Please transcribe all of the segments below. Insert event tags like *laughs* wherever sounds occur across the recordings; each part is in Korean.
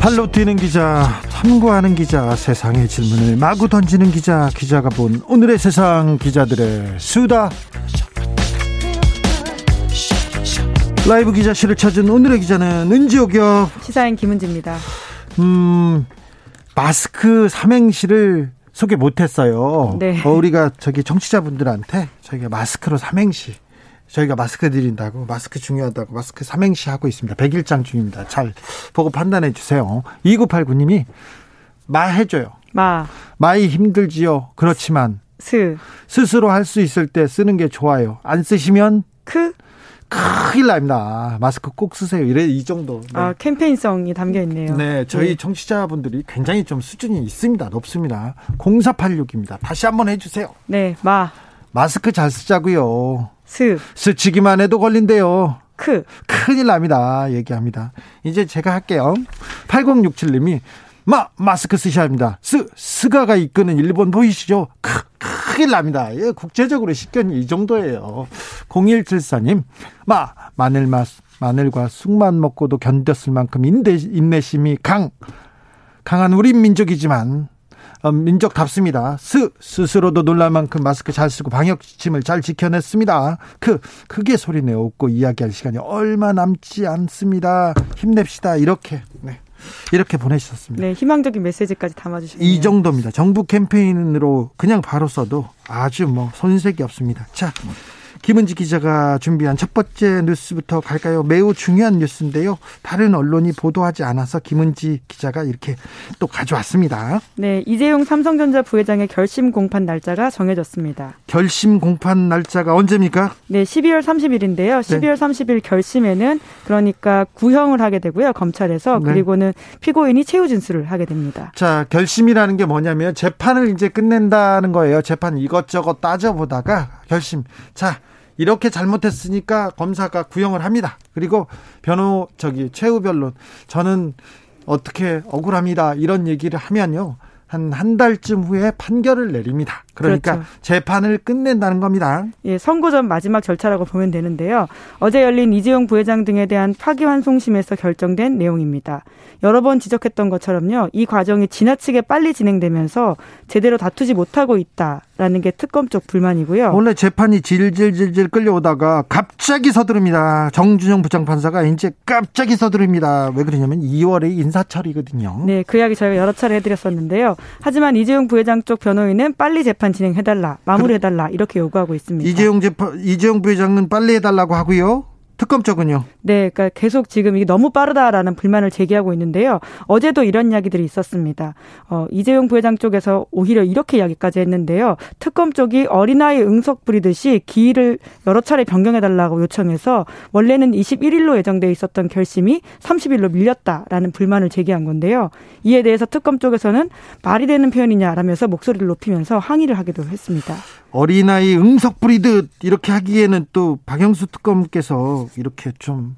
팔로 뛰는 기자, 참고하는 기자, 세상의 질문을 마구 던지는 기자, 기자가 본 오늘의 세상 기자들의 수다. 라이브 기자실을 찾은 오늘의 기자는 은지옥이요. 시사인 김은지입니다. 음, 마스크 삼행시를 소개 못했어요. 네. 어, 우리가 저기 청취자분들한테 저희가 마스크로 삼행시 저희가 마스크 드린다고 마스크 중요하다고 마스크 삼행시 하고 있습니다. 100일장 중입니다. 잘 보고 판단해 주세요. 2989님이 마 해줘요. 마, 마이 힘들지요. 그렇지만 스, 스스로 할 수 있을 때 쓰는 게 좋아요. 안 쓰시면 크, 큰일 납니다. 마스크 꼭 쓰세요. 이래 이 정도. 네. 아, 캠페인성이 담겨 있네요. 네, 저희 네. 청취자분들이 굉장히 좀 수준이 있습니다. 높습니다. 0486입니다. 다시 한번 해주세요. 네, 마, 마스크 잘 쓰자고요. 스, 스치기만 해도 걸린대요. 크, 큰일 납니다. 얘기합니다. 이제 제가 할게요. 8067님이 마 마스크 쓰셔야 합니다. 스 스가가 이끄는 일본 보이시죠? 크, 큰일 납니다. 예, 국제적으로 식견이 이 정도예요. 0174님 마 마늘 맛 마늘과 쑥만 먹고도 견뎠을 만큼 인내, 인내심이 강 강한 우리 민족이지만 어, 민족답습니다. 스 스스로도 놀랄 만큼 마스크 잘 쓰고 방역 지침을 잘 지켜냈습니다. 크 크게 소리내어 웃고 이야기할 시간이 얼마 남지 않습니다. 힘냅시다. 이렇게 네. 이렇게 보내주셨습니다. 네, 희망적인 메시지까지 담아주셨네요. 이 정도입니다. 정부 캠페인으로 그냥 바로 써도 아주 뭐 손색이 없습니다. 자, 김은지 기자가 준비한 첫 번째 뉴스부터 갈까요? 매우 중요한 뉴스인데요. 다른 언론이 보도하지 않아서 김은지 기자가 이렇게 또 가져왔습니다. 네, 이재용 삼성전자 부회장의 결심 공판 날짜가 정해졌습니다. 결심 공판 날짜가 언제입니까? 네, 12월 30일인데요. 12월 30일 결심에는 그러니까 구형을 하게 되고요. 검찰에서 네. 그리고는 피고인이 최후 진술을 하게 됩니다. 자, 결심이라는 게 뭐냐면 재판을 이제 끝낸다는 거예요. 재판 이것저것 따져보다가 결심. 자, 이렇게 잘못했으니까 검사가 구형을 합니다. 그리고 변호 저기 최후 변론 저는 어떻게 억울합니다. 이런 얘기를 하면요. 한 한 달쯤 후에 판결을 내립니다. 그러니까 그렇죠. 재판을 끝낸다는 겁니다. 예, 선고 전 마지막 절차라고 보면 되는데요. 어제 열린 이재용 부회장 등에 대한 파기환송심에서 결정된 내용입니다. 여러 번 지적했던 것처럼요. 이 과정이 지나치게 빨리 진행되면서 제대로 다투지 못하고 있다 라는 게 특검 쪽 불만이고요. 원래 재판이 질질질질 끌려오다가 갑자기 서두릅니다. 정준영 부장판사가 이제 갑자기 서두릅니다. 왜 그러냐면 2월에 인사철이거든요. 네, 그 이야기 저희가 여러 차례 해드렸었는데요. 하지만 이재용 부회장 쪽 변호인은 빨리 재판 진행해달라, 마무리해달라 이렇게 요구하고 있습니다. 이재용 재판 이재용 부회장은 빨리 해달라고 하고요. 특검 쪽은요. 네, 그러니까 계속 지금 이게 너무 빠르다라는 불만을 제기하고 있는데요. 어제도 이런 이야기들이 있었습니다. 어, 이재용 부회장 쪽에서 오히려 이렇게 이야기까지 했는데요. 특검 쪽이 어린아이 응석 부리듯이 기일을 여러 차례 변경해달라고 요청해서 원래는 21일로 예정돼 있었던 결심이 30일로 밀렸다라는 불만을 제기한 건데요. 이에 대해서 특검 쪽에서는 말이 되는 표현이냐라면서 목소리를 높이면서 항의를 하기도 했습니다. 어린아이 응석 부리듯 이렇게 하기에는 또 박영수 특검께서 이렇게 좀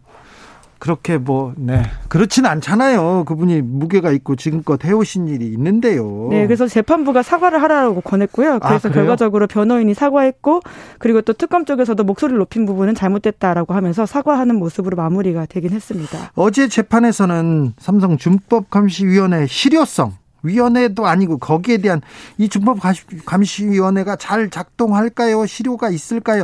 그렇게 뭐, 네. 그렇진 않잖아요. 그분이 무게가 있고 지금껏 해오신 일이 있는데요. 네, 그래서 재판부가 사과를 하라고 권했고요. 아, 그래서 그래요? 결과적으로 변호인이 사과했고, 그리고 또 특검 쪽에서도 목소리를 높인 부분은 잘못됐다라고 하면서 사과하는 모습으로 마무리가 되긴 했습니다. 어제 재판에서는 삼성 준법감시위원회 실효성 위원회도 아니고 거기에 대한 이 준법감시위원회가 잘 작동할까요? 실효가 있을까요?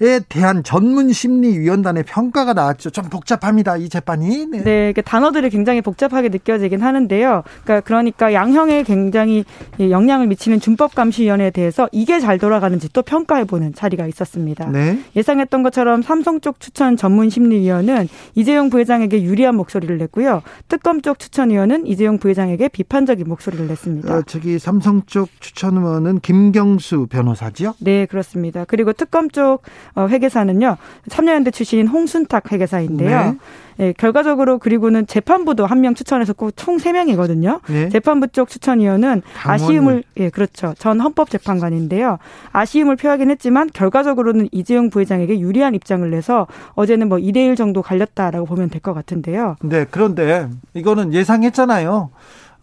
에 대한 전문 심리위원단의 평가가 나왔죠. 좀 복잡합니다. 이 재판이. 네. 네, 이게 단어들이 굉장히 복잡하게 느껴지긴 하는데요. 그러니까 그러니까 양형에 굉장히 영향을 미치는 준법감시위원회에 대해서 이게 잘 돌아가는지 또 평가해보는 자리가 있었습니다. 네. 예상했던 것처럼 삼성 쪽 추천 전문 심리위원은 이재용 부회장에게 유리한 목소리를 냈고요. 특검 쪽 추천위원은 이재용 부회장에게 비판적인 목소리를 냈습니다. 어, 저기 삼성 쪽 추천 의원은 김경수 변호사지요? 네, 그렇습니다. 그리고 특검 쪽 어, 회계사는요. 참여연대 출신인 홍순탁 회계사인데요. 네. 예, 결과적으로 그리고는 재판부도 한 명 추천해서 꼭총 세 명이거든요 네. 재판부 쪽 추천위원은 아쉬움을 예, 그렇죠. 전 헌법재판관인데요. 아쉬움을 표하긴 했지만 결과적으로는 이재용 부회장에게 유리한 입장을 내서 어제는 뭐 2대 1 정도 갈렸다라고 보면 될 것 같은데요. 네, 그런데 이거는 예상했잖아요.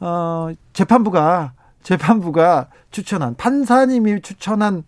어, 재판부가 재판부가 추천한 판사님이 추천한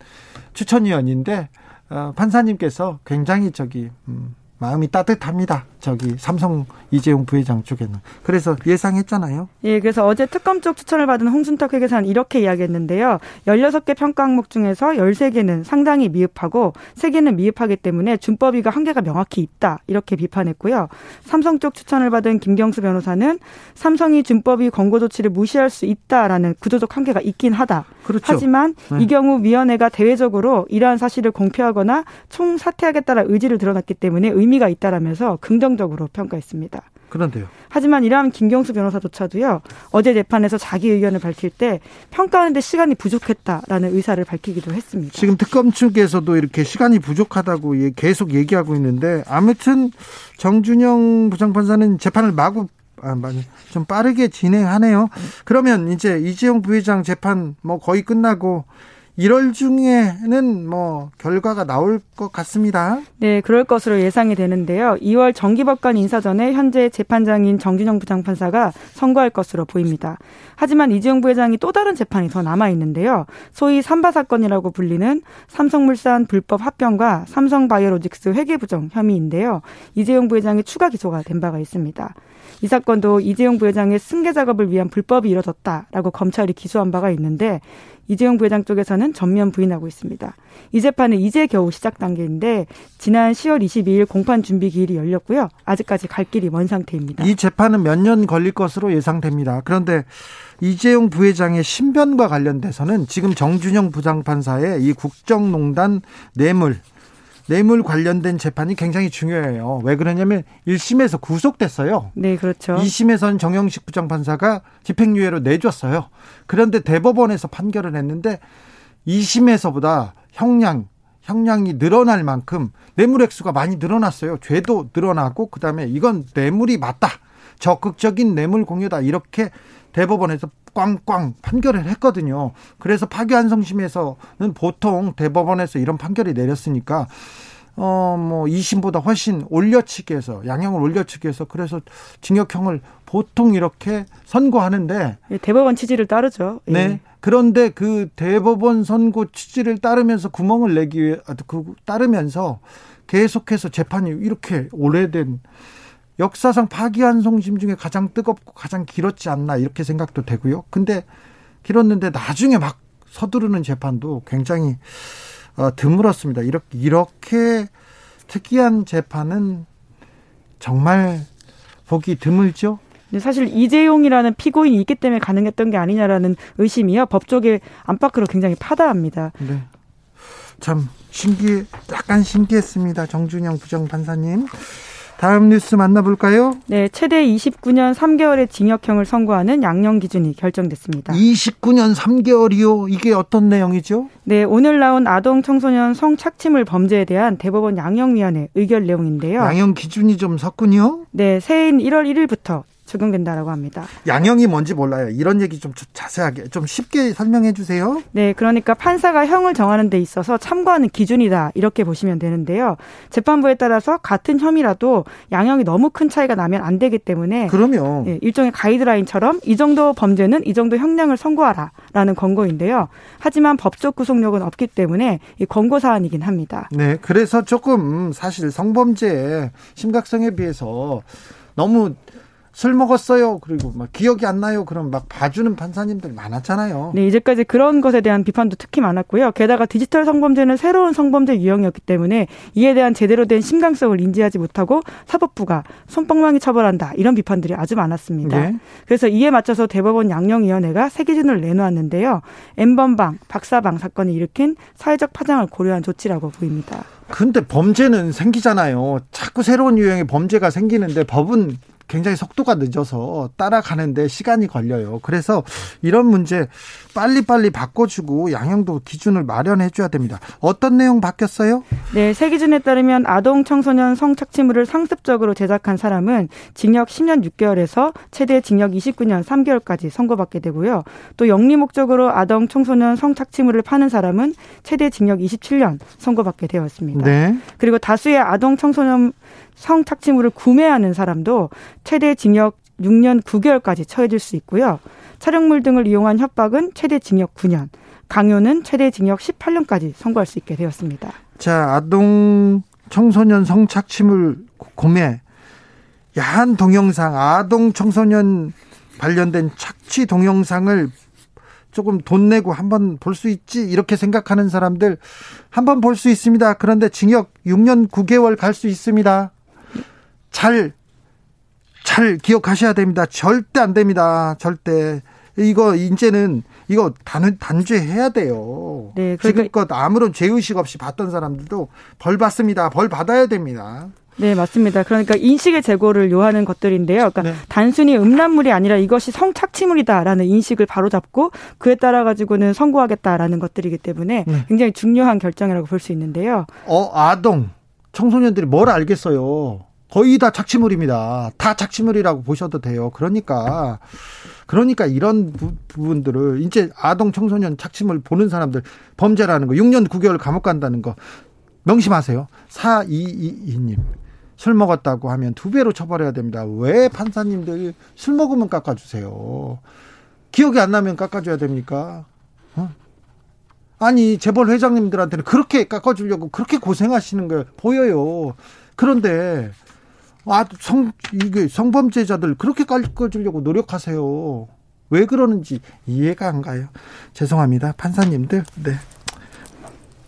추천위원인데 어, 판사님께서 굉장히 저기 음, 마음이 따뜻합니다. 저기 삼성 이재용 부회장 쪽에는. 그래서 예상했잖아요. 예, 그래서 어제 특검 쪽 추천을 받은 홍순탁 회계사는 이렇게 이야기했는데요. 16개 평가 항목 중에서 13개는 상당히 미흡하고 3개는 미흡하기 때문에 준법위가 한계가 명확히 있다. 이렇게 비판했고요. 삼성 쪽 추천을 받은 김경수 변호사는 삼성이 준법위 권고 조치를 무시할 수 있다라는 구조적 한계가 있긴 하다. 그렇죠. 하지만 네. 이 경우 위원회가 대외적으로 이러한 사실을 공표하거나 총사퇴하겠다는 의지를 드러났기 때문에 의미가 있다라면서 긍정 적으로 평가했습니다. 그런데요. 하지만 이러한 김경수 변호사조차도요 어제 재판에서 자기 의견을 밝힐 때 평가하는데 시간이 부족했다라는 의사를 밝히기도 했습니다. 지금 특검 측에서도 이렇게 시간이 부족하다고 계속 얘기하고 있는데 아무튼 정준영 부장판사는 재판을 마구 아, 좀 빠르게 진행하네요. 그러면 이제 이재용 부회장 재판 뭐 거의 끝나고 1월 중에는 뭐 결과가 나올 것 같습니다. 네, 그럴 것으로 예상이 되는데요. 2월 정기법관 인사 전에 현재 재판장인 정진영 부장판사가 선고할 것으로 보입니다. 하지만 이재용 부회장이 또 다른 재판이 더 남아 있는데요. 소위 삼바 사건이라고 불리는 삼성물산 불법 합병과 삼성바이오로직스 회계 부정 혐의인데요. 이재용 부회장이 추가 기소가 된 바가 있습니다. 이 사건도 이재용 부회장의 승계 작업을 위한 불법이 이뤄졌다라고 검찰이 기소한 바가 있는데 이재용 부회장 쪽에서는 전면 부인하고 있습니다. 이 재판은 이제 겨우 시작 단계인데 지난 10월 22일 공판 준비 기일이 열렸고요. 아직까지 갈 길이 먼 상태입니다. 이 재판은 몇 년 걸릴 것으로 예상됩니다. 그런데 이재용 부회장의 신변과 관련돼서는 지금 정준영 부장판사의 이 국정농단 뇌물 뇌물 관련된 재판이 굉장히 중요해요. 왜 그러냐면 1심에서 구속됐어요. 네, 그렇죠. 2심에서는 정영식 부장판사가 집행유예로 내줬어요. 그런데 대법원에서 판결을 했는데 2심에서보다 형량 형량이 늘어날 만큼 뇌물 액수가 많이 늘어났어요. 죄도 늘어나고 그다음에 이건 뇌물이 맞다. 적극적인 뇌물 공유다. 이렇게 대법원에서 꽝꽝 판결을 했거든요. 그래서 파기환송심에서는 보통 대법원에서 이런 판결이 내렸으니까 어뭐 2심보다 훨씬 올려치기 해서 양형을 올려치기 해서 그래서 징역형을 보통 이렇게 선고하는데 예, 대법원 취지를 따르죠. 예. 네. 그런데 그 대법원 선고 취지를 따르면서 구멍을 내기 위해 아, 그 따르면서 계속해서 재판이 이렇게 오래된 역사상 파기환송심 중에 가장 뜨겁고 가장 길었지 않나 이렇게 생각도 되고요. 근데 길었는데 나중에 막 서두르는 재판도 굉장히 어, 드물었습니다. 이렇게 이렇게 특이한 재판은 정말 보기 드물죠. 사실 이재용이라는 피고인이 있기 때문에 가능했던 게 아니냐라는 의심이요. 법조계 안팎으로 굉장히 파다합니다. 네. 참 신기 약간 신기했습니다. 정준영 부정판사님. 다음 뉴스 만나볼까요? 네, 최대 29년 3개월의 징역형을 선고하는 양형 기준이 결정됐습니다. 29년 3개월이요? 이게 어떤 내용이죠? 네, 오늘 나온 아동 청소년 성착취물 범죄에 대한 대법원 양형위원회 의결 내용인데요. 양형 기준이 좀 섰군요. 네, 새해인 1월 1일부터 적용된다라고 합니다. 양형이 뭔지 몰라요. 이런 얘기 좀 자세하게 좀 쉽게 설명해 주세요. 네, 그러니까 판사가 형을 정하는 데 있어서 참고하는 기준이다 이렇게 보시면 되는데요. 재판부에 따라서 같은 혐의라도 양형이 너무 큰 차이가 나면 안 되기 때문에 그러면 네, 일종의 가이드라인처럼 이 정도 범죄는 이 정도 형량을 선고하라라는 권고인데요. 하지만 법적 구속력은 없기 때문에 이 권고 사안이긴 합니다. 네, 그래서 조금 사실 성범죄의 심각성에 비해서 너무 술 먹었어요. 그리고 막 기억이 안 나요. 그럼 막 봐주는 판사님들 많았잖아요. 네, 이제까지 그런 것에 대한 비판도 특히 많았고요. 게다가 디지털 성범죄는 새로운 성범죄 유형이었기 때문에 이에 대한 제대로 된 심각성을 인지하지 못하고 사법부가 손방망이 처벌한다. 이런 비판들이 아주 많았습니다. 네. 그래서 이에 맞춰서 대법원 양형위원회가 새 기준을 내놓았는데요. 엠번방, 박사방 사건이 일으킨 사회적 파장을 고려한 조치라고 보입니다. 근데 범죄는 생기잖아요. 자꾸 새로운 유형의 범죄가 생기는데 법은 굉장히 속도가 늦어서 따라가는데 시간이 걸려요. 그래서 이런 문제 빨리빨리 바꿔주고 양형도 기준을 마련해 줘야 됩니다. 어떤 내용 바뀌었어요? 네, 새 기준에 따르면 아동 청소년 성착취물을 상습적으로 제작한 사람은 징역 10년 6개월에서 최대 징역 29년 3개월까지 선고받게 되고요. 또 영리 목적으로 아동 청소년 성착취물을 파는 사람은 최대 징역 27년 선고받게 되었습니다. 네. 그리고 다수의 아동 청소년 성착취물을 구매하는 사람도 최대 징역 6년 9개월까지 처해질 수 있고요. 촬영물 등을 이용한 협박은 최대 징역 9년, 강요는 최대 징역 18년까지 선고할 수 있게 되었습니다. 자, 아동 청소년 성착취물 구매 야한 동영상 아동 청소년 관련된 착취 동영상을 조금 돈 내고 한번 볼 수 있지 이렇게 생각하는 사람들 한번 볼 수 있습니다. 그런데 징역 6년 9개월 갈 수 있습니다. 잘, 잘 기억하셔야 됩니다. 절대 안 됩니다. 절대. 이거 이제는 이거 단, 단죄해야 돼요. 네, 그러니까 지금껏 아무런 죄의식 없이 봤던 사람들도 벌 받습니다. 벌 받아야 됩니다. 네, 맞습니다. 그러니까 인식의 제고를 요하는 것들인데요. 그러니까 네. 단순히 음란물이 아니라 이것이 성착취물이다라는 인식을 바로잡고 그에 따라 가지고는 선고하겠다라는 것들이기 때문에 네. 굉장히 중요한 결정이라고 볼 수 있는데요. 어, 아동 청소년들이 뭘 알겠어요. 거의 다 착취물입니다. 다 착취물이라고 보셔도 돼요. 그러니까 그러니까 이런 부, 분들을 이제 아동 청소년 착취물 보는 사람들 범죄라는 거 6년 9개월 감옥 간다는 거 명심하세요. 4222님. 술 먹었다고 하면 두 배로 처벌해야 됩니다. 왜 판사님들 술 먹으면 깎아주세요. 기억이 안 나면 깎아줘야 됩니까? 어? 아니 재벌 회장님들한테는 그렇게 깎아주려고 그렇게 고생하시는 거 보여요. 그런데 아, 성 이게 성범죄자들 그렇게 깎아주려고 노력하세요. 왜 그러는지 이해가 안 가요. 죄송합니다, 판사님들. 네.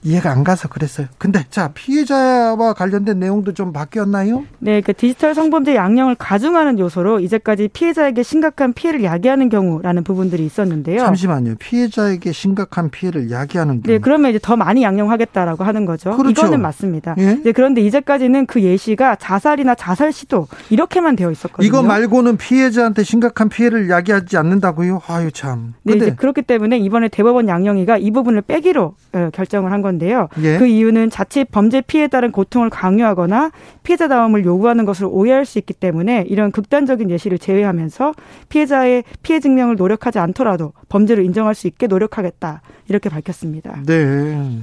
이해가 안 가서 그랬어요. 근데 자 피해자와 관련된 내용도 좀 바뀌었나요? 네, 그 디지털 성범죄 양형을 가중하는 요소로 이제까지 피해자에게 심각한 피해를 야기하는 경우라는 부분들이 있었는데요. 잠시만요. 피해자에게 심각한 피해를 야기하는 경우. 네, 그러면 이제 더 많이 양형하겠다라고 하는 거죠. 그렇죠. 이거는 맞습니다. 예? 네, 그런데 이제까지는 그 예시가 자살이나 자살 시도 이렇게만 되어 있었거든요. 이거 말고는 피해자한테 심각한 피해를 야기하지 않는다고요? 아유 참. 네, 이제 그렇기 때문에 이번에 대법원 양형위가 이 부분을 빼기로 어, 결정을 한 건. 건데요. 예. 그 이유는 자칫 범죄 피해에 따른 고통을 강요하거나 피해자 다움을 요구하는 것을 오해할 수 있기 때문에 이런 극단적인 예시를 제외하면서 피해자의 피해 증명을 노력하지 않더라도 범죄를 인정할 수 있게 노력하겠다 이렇게 밝혔습니다. 네,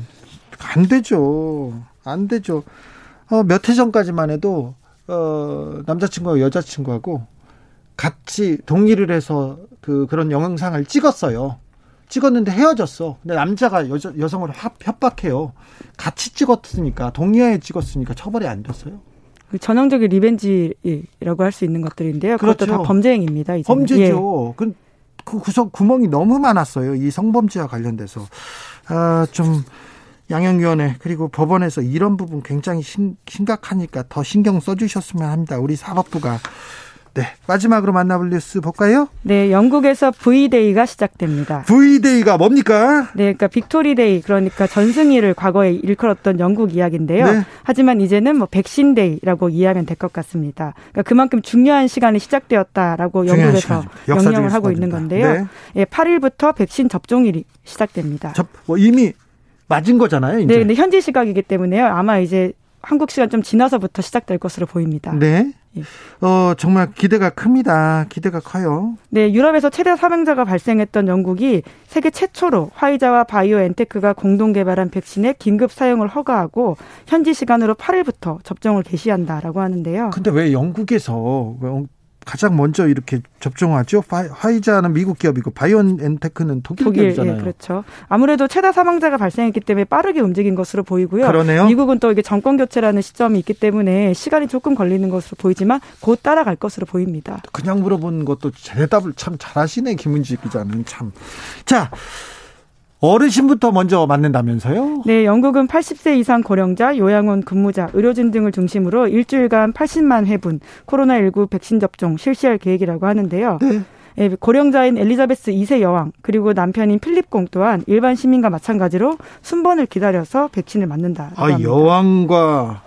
안 되죠. 안 되죠. 어, 몇 해 전까지만 해도 어, 남자친구와 여자친구하고 같이 동의를 해서 그 그런 영상을 찍었어요. 찍었는데 헤어졌어. 근데 남자가 여자, 여성을 협박해요. 같이 찍었으니까 동의하에 찍었으니까 처벌이 안 됐어요. 그 전형적인 리벤지라고 할 수 있는 것들인데요. 그것도 그렇죠. 다 범죄행입니다. 이제는. 범죄죠. 예. 그, 그 구석 구멍이 너무 많았어요. 이 성범죄와 관련돼서 아, 좀 양형위원회 그리고 법원에서 이런 부분 굉장히 심, 심각하니까 더 신경 써주셨으면 합니다. 우리 사법부가 네. 마지막으로 만나볼 뉴스 볼까요? 네. 영국에서 V-Day가 시작됩니다. V-Day가 뭡니까? 네. 그러니까 Victory Day, 그러니까 전승일을 과거에 일컬었던 영국 이야기인데요. 네. 하지만 이제는 뭐 백신 Day라고 이해하면 될 것 같습니다. 그러니까 그만큼 중요한 시간이 시작되었다라고 영국에서 명명을 하고 있는 건데요. 네. 예, 8일부터 백신 접종일이 시작됩니다. 접, 뭐 이미 맞은 거잖아요. 이제. 네. 근데 현지 시각이기 때문에요. 아마 이제 한국 시간 좀 지나서부터 시작될 것으로 보입니다. 네. 예. 어, 정말 기대가 큽니다. 기대가 커요. 네, 유럽에서 최대 사망자가 발생했던 영국이 세계 최초로 화이자와 바이오엔테크가 공동 개발한 백신의 긴급 사용을 허가하고 현지 시간으로 8일부터 접종을 개시한다라고 하는데요. 근데 왜 영국에서 가장 먼저 이렇게 접종하죠. 화이자는 미국 기업이고 바이오엔테크는 독일, 독일 기업이잖아요. 예, 그렇죠. 아무래도 최다 사망자가 발생했기 때문에 빠르게 움직인 것으로 보이고요. 그러네요. 미국은 또 이게 정권 교체라는 시점이 있기 때문에 시간이 조금 걸리는 것으로 보이지만 곧 따라갈 것으로 보입니다. 그냥 물어본 것도 대답을 참 잘하시네 김은지 기자는 참. 자. 어르신부터 먼저 맞는다면서요? 네, 영국은 80세 이상 고령자, 요양원 근무자, 의료진 등을 중심으로 일주일간 80만 회분 코로나19 백신 접종 실시할 계획이라고 하는데요. 네. 예, 고령자인 엘리자베스 2세 여왕 그리고 남편인 필립 공 또한 일반 시민과 마찬가지로 순번을 기다려서 백신을 맞는다. 아, 합니다. 여왕과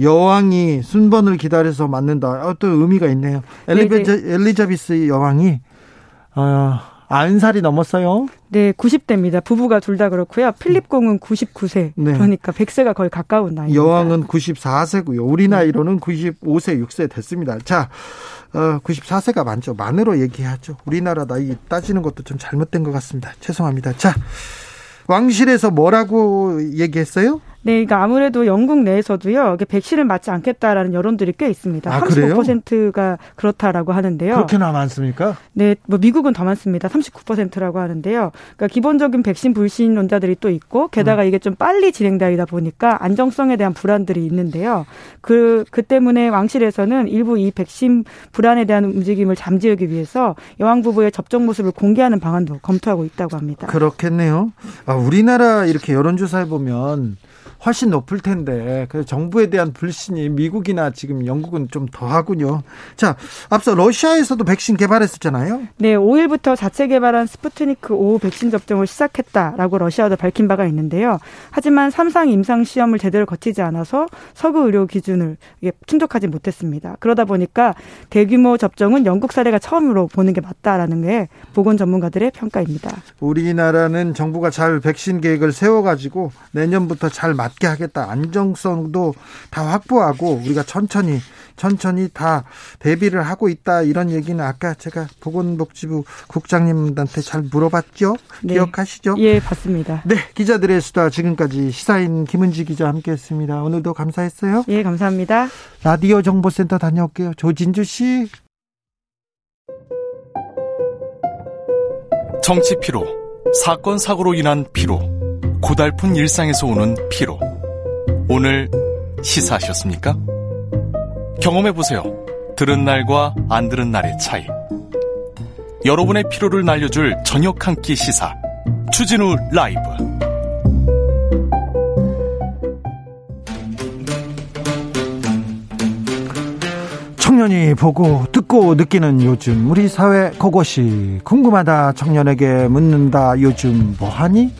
여왕이 순번을 기다려서 맞는다. 어, 또 의미가 있네요. 엘리베, 엘리자베스 여왕이 어, 90살이 넘었어요. 네, 90대입니다. 부부가 둘 다 그렇고요. 필립 공은 99세. 네. 그러니까 100세가 거의 가까운 나이입니다. 여왕은 94세고요. 우리 나이로는 95세, 6세 됐습니다. 자, 어, 94세가 많죠. 만으로 얘기하죠. 우리나라 나이 따지는 것도 좀 잘못된 것 같습니다. 죄송합니다. 자, 왕실에서 뭐라고 얘기했어요? 네, 그러니까 아무래도 영국 내에서도요, 백신을 맞지 않겠다라는 여론들이 꽤 있습니다. 아, 35%가 그렇다라고 하는데요. 그렇게나 많습니까? 네, 뭐 미국은 더 많습니다. 39%라고 하는데요. 그러니까 기본적인 백신 불신론자들이 또 있고, 게다가 음. 이게 좀 빨리 진행되다 보니까 안정성에 대한 불안들이 있는데요. 그, 그 때문에 왕실에서는 일부 이 백신 불안에 대한 움직임을 잠재우기 위해서 여왕 부부의 접종 모습을 공개하는 방안도 검토하고 있다고 합니다. 그렇겠네요. 아, 우리나라 이렇게 여론조사해 보면 훨씬 높을 텐데 그 정부에 대한 불신이 미국이나 지금 영국은 좀 더하군요. 자, 앞서 러시아에서도 백신 개발했었잖아요. 네, 5일부터 자체 개발한 스푸트니크 5 백신 접종을 시작했다라고 러시아도 밝힌 바가 있는데요. 하지만 삼상 임상 시험을 제대로 거치지 않아서 서구 의료 기준을 충족하지 못했습니다. 그러다 보니까 대규모 접종은 영국 사례가 처음으로 보는 게 맞다라는 게 보건 전문가들의 평가입니다. 우리나라는 정부가 잘 백신 계획을 세워가지고 내년부터 잘 맞. 맞게 하겠다. 안정성도 다 확보하고 우리가 천천히 천천히 다 대비를 하고 있다. 이런 얘기는 아까 제가 보건복지부 국장님한테 잘 물어봤죠. 네. 기억하시죠? 예, 봤습니다. 네, 기자들의 수다 지금까지 시사인 김은지 기자 함께했습니다. 오늘도 감사했어요. 예, 감사합니다. 라디오 정보센터 다녀올게요. 조진주 씨. 정치 피로, 사건 사고로 인한 피로. 고달픈 일상에서 오는 피로. 오늘 시사하셨습니까? 경험해보세요. 들은 날과 안 들은 날의 차이. 여러분의 피로를 날려줄 저녁 한 끼 시사. 추진우 라이브. 청년이 보고 듣고 느끼는 요즘 우리 사회 그것이 궁금하다 청년에게 묻는다 요즘 뭐하니?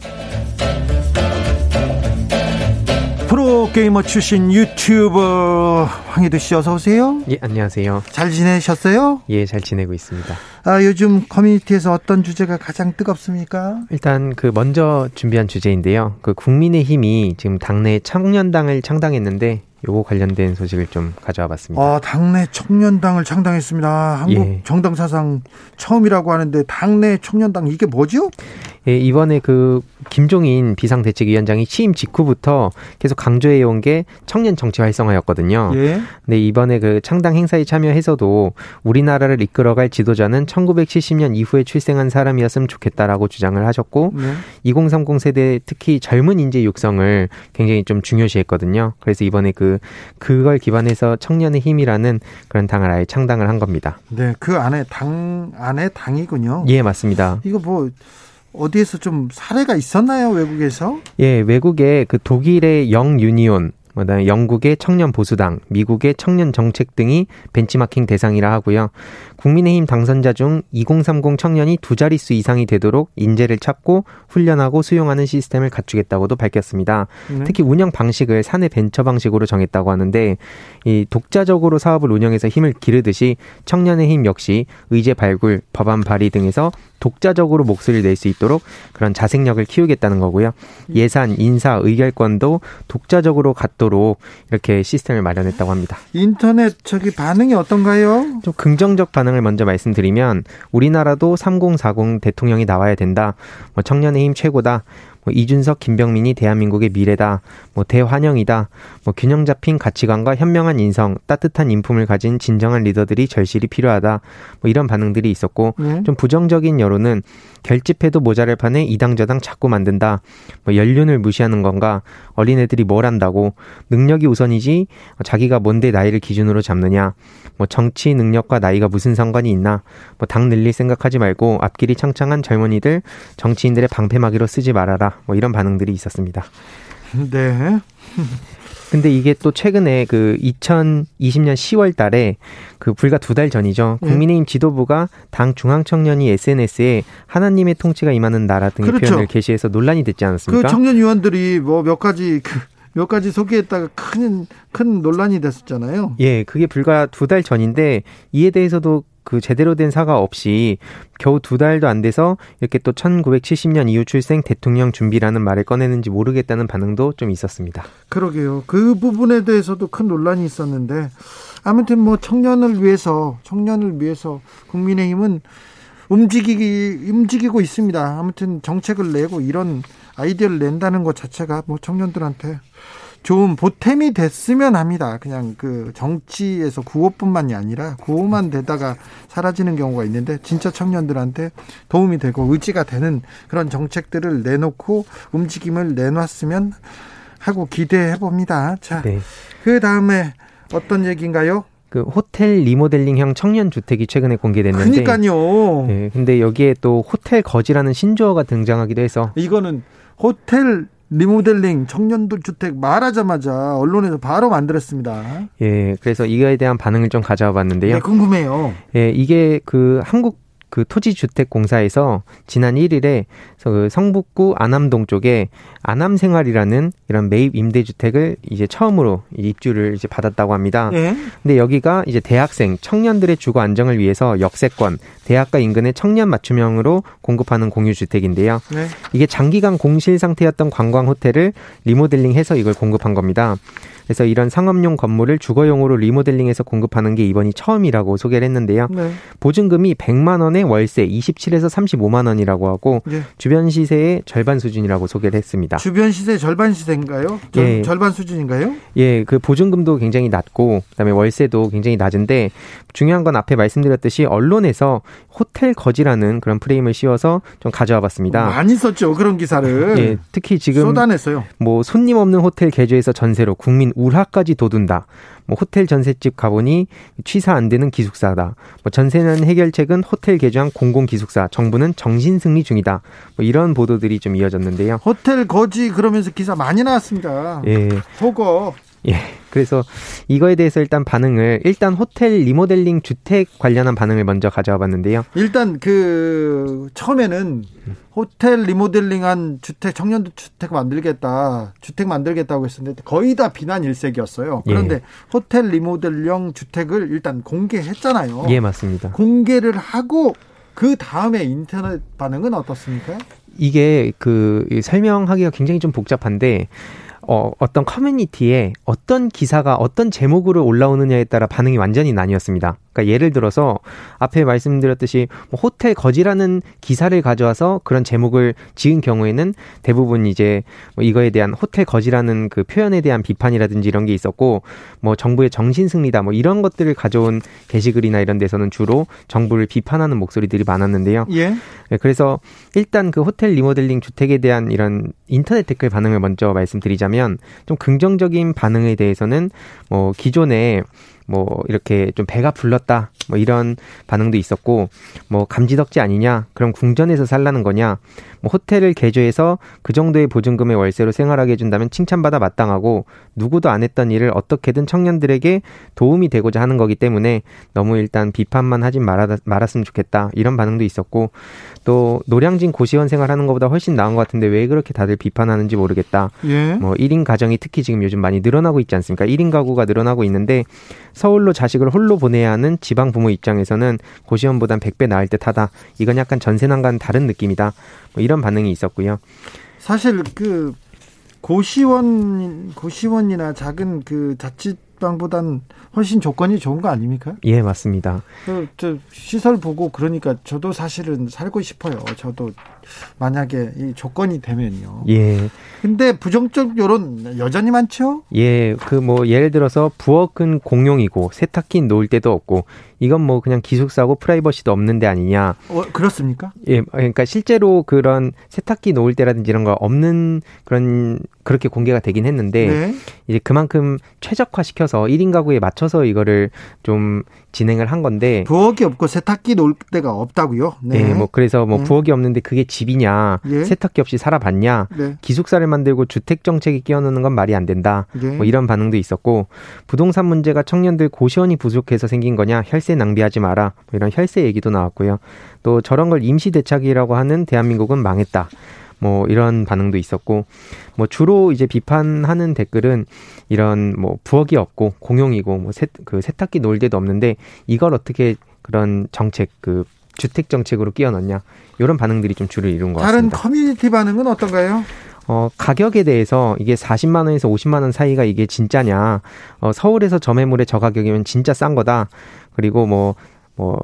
프로게이머 출신 유튜버 황희도 씨 어서 오세요. 예, 안녕하세요. 잘 지내셨어요? 예, 잘 지내고 있습니다. 아, 요즘 커뮤니티에서 어떤 주제가 가장 뜨겁습니까? 일단 그 먼저 준비한 주제인데요. 그 국민의힘이 지금 당내 청년당을 창당했는데 요거 관련된 소식을 좀 가져와 봤습니다. 아, 당내 청년당을 창당했습니다. 한국 예. 정당 사상 처음이라고 하는데 당내 청년당 이게 뭐죠? 예, 이번에 그 김종인 비상대책위원장이 취임 직후부터 계속 강조해 온 게 청년 정치 활성화였거든요. 예. 근데 이번에 그 창당 행사에 참여해서도 우리나라를 이끌어갈 지도자는 1970년 이후에 출생한 사람이었으면 좋겠다라고 주장을 하셨고 네. 2030 세대 특히 젊은 인재 육성을 굉장히 좀 중요시했거든요. 그래서 이번에 그 그걸 기반해서 청년의 힘이라는 그런 당을 아예 창당을 한 겁니다. 네, 그 안에 당 안에 당이군요. 예, 맞습니다. 이거 뭐 어디에서 좀 사례가 있었나요 외국에서? 예, 외국의 그 독일의 영 유니온 그다음에 영국의 청년 보수당, 미국의 청년 정책 등이 벤치마킹 대상이라 하고요. 국민의힘 당선자 중 2030 청년이 두 자릿수 이상이 되도록 인재를 찾고 훈련하고 수용하는 시스템을 갖추겠다고도 밝혔습니다. 네. 특히 운영 방식을 사내 벤처 방식으로 정했다고 하는데 이 독자적으로 사업을 운영해서 힘을 기르듯이 청년의 힘 역시 의제 발굴, 법안 발의 등에서 독자적으로 목소리를 낼 수 있도록 그런 자생력을 키우겠다는 거고요. 예산, 인사, 의결권도 독자적으로 갖도록 이렇게 시스템을 마련했다고 합니다. 인터넷 저기 반응이 어떤가요? 좀 긍정적 반응 반응을 먼저 말씀드리면 우리나라도 3040 대통령이 나와야 된다. 뭐 청년의 힘 최고다. 뭐 이준석, 김병민이 대한민국의 미래다, 뭐 대환영이다, 뭐 균형 잡힌 가치관과 현명한 인성, 따뜻한 인품을 가진 진정한 리더들이 절실히 필요하다, 뭐 이런 반응들이 있었고 네. 좀 부정적인 여론은 결집해도 모자랄 판에 이당저당 자꾸 만든다. 뭐 연륜을 무시하는 건가? 어린애들이 뭘 한다고? 능력이 우선이지 자기가 뭔데 나이를 기준으로 잡느냐? 뭐 정치 능력과 나이가 무슨 상관이 있나? 뭐 당 늘릴 생각하지 말고 앞길이 창창한 젊은이들 정치인들의 방패막이로 쓰지 말아라. 뭐 이런 반응들이 있었습니다. *laughs* 네. 근데 이게 또 최근에 그 2020년 10월 달에 그 불과 두 달 전이죠. 예. 국민의힘 지도부가 당 중앙청년이 SNS에 하나님의 통치가 임하는 나라 등의 그렇죠. 표현을 게시해서 논란이 됐지 않았습니까? 그 청년 위원들이 뭐 몇 가지 그 몇 가지 소개했다가 큰, 큰 논란이 됐었잖아요. 예, 그게 불과 두 달 전인데 이에 대해서도 그 제대로 된 사과 없이 겨우 두 달도 안 돼서 이렇게 또 1970년 이후 출생 대통령 준비라는 말을 꺼내는지 모르겠다는 반응도 좀 있었습니다. 그러게요. 그 부분에 대해서도 큰 논란이 있었는데 아무튼 뭐 청년을 위해서 청년을 위해서 국민의힘은 움직이기 움직이고 있습니다. 아무튼 정책을 내고 이런 아이디어를 낸다는 것 자체가 뭐 청년들한테 좋은 보탬이 됐으면 합니다. 그냥 그 정치에서 구호뿐만이 아니라 구호만 되다가 사라지는 경우가 있는데 진짜 청년들한테 도움이 되고 의지가 되는 그런 정책들을 내놓고 움직임을 내놨으면 하고 기대해 봅니다. 자, 네. 그 다음에 어떤 얘기인가요? 그 호텔 리모델링형 청년 주택이 최근에 공개됐는데 그러니까요. 네, 근데 여기에 또 호텔 거지라는 신조어가 등장하기도 해서 이거는 호텔 리모델링 청년들 주택 말하자마자 언론에서 바로 만들었습니다. 예, 그래서 이거에 대한 반응을 좀 가져와 봤는데요. 네, 궁금해요. 예, 이게 그 한국 그 토지주택공사에서 지난 1일에 그 성북구 안암동 쪽에 안암생활이라는 이런 매입 임대주택을 이제 처음으로 입주를 이제 받았다고 합니다. 네. 근데 여기가 이제 대학생 청년들의 주거 안정을 위해서 역세권 대학가 인근의 청년 맞춤형으로 공급하는 공유주택인데요. 네. 이게 장기간 공실 상태였던 관광 호텔을 리모델링해서 이걸 공급한 겁니다. 그래서 이런 상업용 건물을 주거용으로 리모델링해서 공급하는 게 이번이 처음이라고 소개를 했는데요. 네. 보증금이 100만 원에 월세 27에서 35만 원이라고 하고 네. 주변 시세의 절반 수준이라고 소개를 했습니다. 주변 시세 절반 시세인가요? 절, 예. 절반 수준인가요? 예, 그 보증금도 굉장히 낮고 그다음에 월세도 굉장히 낮은데 중요한 건 앞에 말씀드렸듯이 언론에서 호텔 거지라는 그런 프레임을 씌워서 좀 가져와 봤습니다. 많이 썼죠. 그런 기사를. 예, 특히 지금 쏟아냈어요. 뭐 손님 없는 호텔 개조해서 전세로 국민 울화까지 돋운다. 뭐 호텔 전셋집 가보니 취사 안 되는 기숙사다. 뭐 전세는 해결책은 호텔 개조한 공공 기숙사. 정부는 정신 승리 중이다. 뭐 이런 보도들이 좀 이어졌는데요. 호텔 거지 그러면서 기사 많이 나왔습니다. 예. 속어. 예. 그래서 이거에 대해서 일단 반응을 일단 호텔 리모델링 주택 관련한 반응을 먼저 가져와 봤는데요. 일단 그 처음에는 호텔 리모델링한 주택 청년들 주택 만들겠다 주택 만들겠다고 했었는데 거의 다 비난 일색이었어요. 그런데 예. 호텔 리모델링 주택을 일단 공개했잖아요. 예 맞습니다. 공개를 하고 그 다음에 인터넷 반응은 어떻습니까? 이게 그 설명하기가 굉장히 좀 복잡한데 어, 어떤 커뮤니티에 어떤 기사가 어떤 제목으로 올라오느냐에 따라 반응이 완전히 나뉘었습니다. 그러니까 예를 들어서 앞에 말씀드렸듯이 뭐 호텔 거지라는 기사를 가져와서 그런 제목을 지은 경우에는 대부분 이제 뭐 이거에 대한 호텔 거지라는 그 표현에 대한 비판이라든지 이런 게 있었고 뭐 정부의 정신 승리다 뭐 이런 것들을 가져온 게시글이나 이런 데서는 주로 정부를 비판하는 목소리들이 많았는데요. 예. 네, 그래서 일단 그 호텔 리모델링 주택에 대한 이런 인터넷 댓글 반응을 먼저 말씀드리자면 좀 긍정적인 반응에 대해서는 뭐 기존에 뭐 이렇게 좀 배가 불렀다 뭐 이런 반응도 있었고 뭐 감지덕지 아니냐 그럼 궁전에서 살라는 거냐 뭐 호텔을 개조해서 그 정도의 보증금의 월세로 생활하게 해준다면 칭찬받아 마땅하고 누구도 안 했던 일을 어떻게든 청년들에게 도움이 되고자 하는 거기 때문에 너무 일단 비판만 하진 말아, 말았으면 좋겠다 이런 반응도 있었고 또 노량진 고시원 생활하는 것보다 훨씬 나은 것 같은데 왜 그렇게 다들 비판하는지 모르겠다. 예. 뭐 1인 가정이 특히 지금 요즘 많이 늘어나고 있지 않습니까? 1인 가구가 늘어나고 있는데 서울로 자식을 홀로 보내야 하는 지방 부모 입장에서는 고시원보단 100배 나을 듯하다. 이건 약간 전세난과는 다른 느낌이다. 뭐 이런 반응이 있었고요. 사실 그 고시원 고시원이나 작은 그 자 취방보단 훨씬 조건이 좋은 거 아닙니까? 예, 맞습니다. 그, 저 시설 보고 그러니까 저도 사실은 살고 싶어요. 저도 만약에 이 조건이 되면요. 예. 근데 부정적 여론 여전히 많죠? 예, 그 뭐 예를 들어서 부엌은 공용이고 세탁기 놓을 데도 없고 이건 뭐 그냥 기숙사고 프라이버시도 없는 데 아니냐. 어, 그렇습니까? 예, 그러니까 실제로 그런 세탁기 놓을 때라든지 이런 거 없는 그런 그렇게 공개가 되긴 했는데 네. 이제 그만큼 최적화시켜서 1인 가구에 맞춰서 이거를 좀 진행을 한 건데 부엌이 없고 세탁기 놓을 데가 없다고요? 네. 네, 뭐 그래서 뭐 네. 부엌이 없는데 그게 집이냐, 예. 세탁기 없이 살아봤냐, 네. 기숙사를 만들고 주택 정책에 끼워넣는 건 말이 안 된다. 예. 뭐 이런 반응도 있었고 부동산 문제가 청년들 고시원이 부족해서 생긴 거냐, 혈세 낭비하지 마라. 뭐 이런 혈세 얘기도 나왔고요. 또 저런 걸 임시 대책이라고 하는 대한민국은 망했다. 뭐 이런 반응도 있었고 뭐 주로 이제 비판하는 댓글은 이런 뭐 부엌이 없고 공용이고 뭐 세, 그 세탁기 놓을 데도 없는데 이걸 어떻게 그런 정책 그 주택 정책으로 끼워 넣냐 이런 반응들이 좀 주를 이룬 것 같습니다. 다른 커뮤니티 반응은 어떤가요? 어, 가격에 대해서 이게 40만 원에서 50만 원 사이가 이게 진짜냐. 어, 서울에서 저매물의 저 가격이면 진짜 싼 거다. 그리고 뭐, 뭐,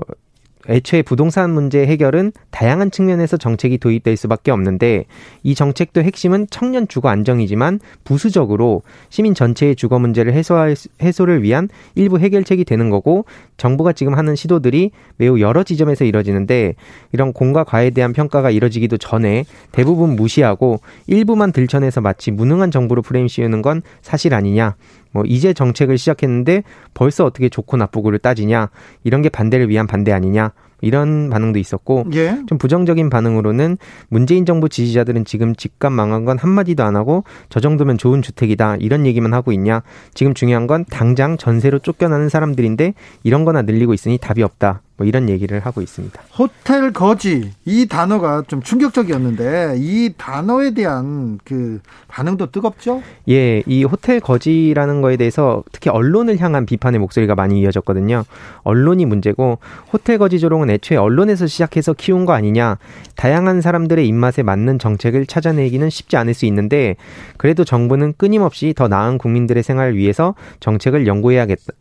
애초에 부동산 문제 해결은 다양한 측면에서 정책이 도입될 수밖에 없는데 이 정책도 핵심은 청년 주거 안정이지만 부수적으로 시민 전체의 주거 문제를 해소할 해소를 위한 일부 해결책이 되는 거고 정부가 지금 하는 시도들이 매우 여러 지점에서 이뤄지는데 이런 공과 과에 대한 평가가 이뤄지기도 전에 대부분 무시하고 일부만 들춰내서 마치 무능한 정부로 프레임 씌우는 건 사실 아니냐 뭐 이제 정책을 시작했는데 벌써 어떻게 좋고 나쁘고를 따지냐 이런 게 반대를 위한 반대 아니냐 이런 반응도 있었고 예. 좀 부정적인 반응으로는 문재인 정부 지지자들은 지금 집값 망한 건 한마디도 안 하고 저 정도면 좋은 주택이다 이런 얘기만 하고 있냐 지금 중요한 건 당장 전세로 쫓겨나는 사람들인데 이런 거나 늘리고 있으니 답이 없다 뭐 이런 얘기를 하고 있습니다. 호텔 거지 이 단어가 좀 충격적이었는데 이 단어에 대한 그 반응도 뜨겁죠? 예, 이 호텔 거지라는 거에 대해서 특히 언론을 향한 비판의 목소리가 많이 이어졌거든요. 언론이 문제고 호텔 거지 조롱은 애초에 언론에서 시작해서 키운 거 아니냐. 다양한 사람들의 입맛에 맞는 정책을 찾아내기는 쉽지 않을 수 있는데 그래도 정부는 끊임없이 더 나은 국민들의 생활을 위해서 정책을 연구해야 겠다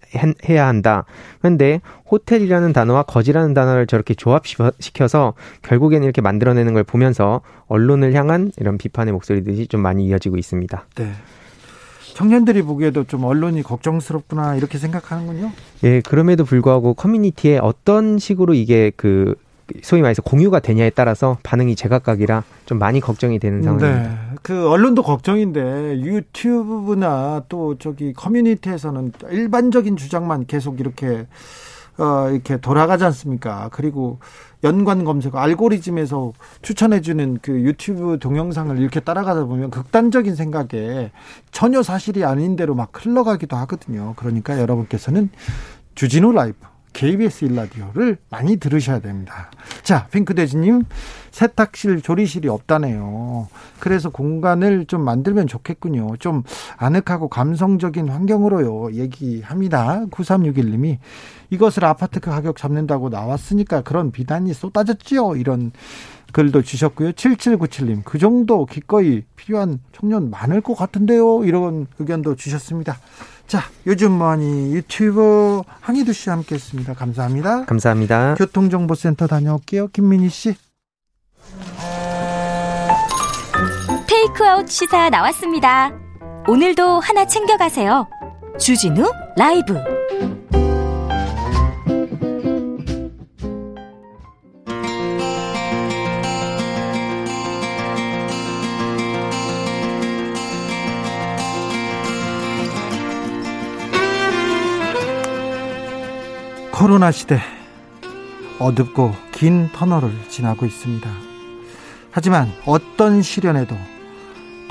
해야 한다. 그런데 호텔이라는 단어와 거지라는 단어를 저렇게 조합시켜서 결국에는 이렇게 만들어내는 걸 보면서 언론을 향한 이런 비판의 목소리들이 좀 많이 이어지고 있습니다. 네. 청년들이 보기에도 좀 언론이 걱정스럽구나 이렇게 생각하는군요. 예, 그럼에도 불구하고 커뮤니티에 어떤 식으로 이게 그 소위 말해서 공유가 되냐에 따라서 반응이 제각각이라 좀 많이 걱정이 되는 상황입니다. 네. 그 언론도 걱정인데 유튜브나 또 저기 커뮤니티에서는 일반적인 주장만 계속 이렇게 어, 이렇게 돌아가지 않습니까? 그리고 연관 검색, 알고리즘에서 추천해주는 그 유튜브 동영상을 이렇게 따라가다 보면 극단적인 생각에 전혀 사실이 아닌 대로 막 흘러가기도 하거든요. 그러니까 여러분께서는 주진우 라이브 KBS 일라디오를 많이 들으셔야 됩니다. 자, 핑크돼지님, 세탁실, 조리실이 없다네요. 그래서 공간을 좀 만들면 좋겠군요. 좀 아늑하고 감성적인 환경으로요. 얘기합니다. 9361님이 이것을 아파트 가격 잡는다고 나왔으니까 그런 비난이 쏟아졌지요. 이런 글도 주셨고요. 7797님, 그 정도 기꺼이 필요한 청년 많을 것 같은데요. 이런 의견도 주셨습니다. 자, 요즘 뭐니 유튜버 황희두 씨와 함께 했습니다. 감사합니다. 감사합니다. 교통정보센터 다녀올게요. 김민희 씨. 테이크아웃 시사 나왔습니다. 오늘도 하나 챙겨가세요. 주진우 라이브. 코로나 시대 어둡고 긴 터널을 지나고 있습니다. 하지만 어떤 시련에도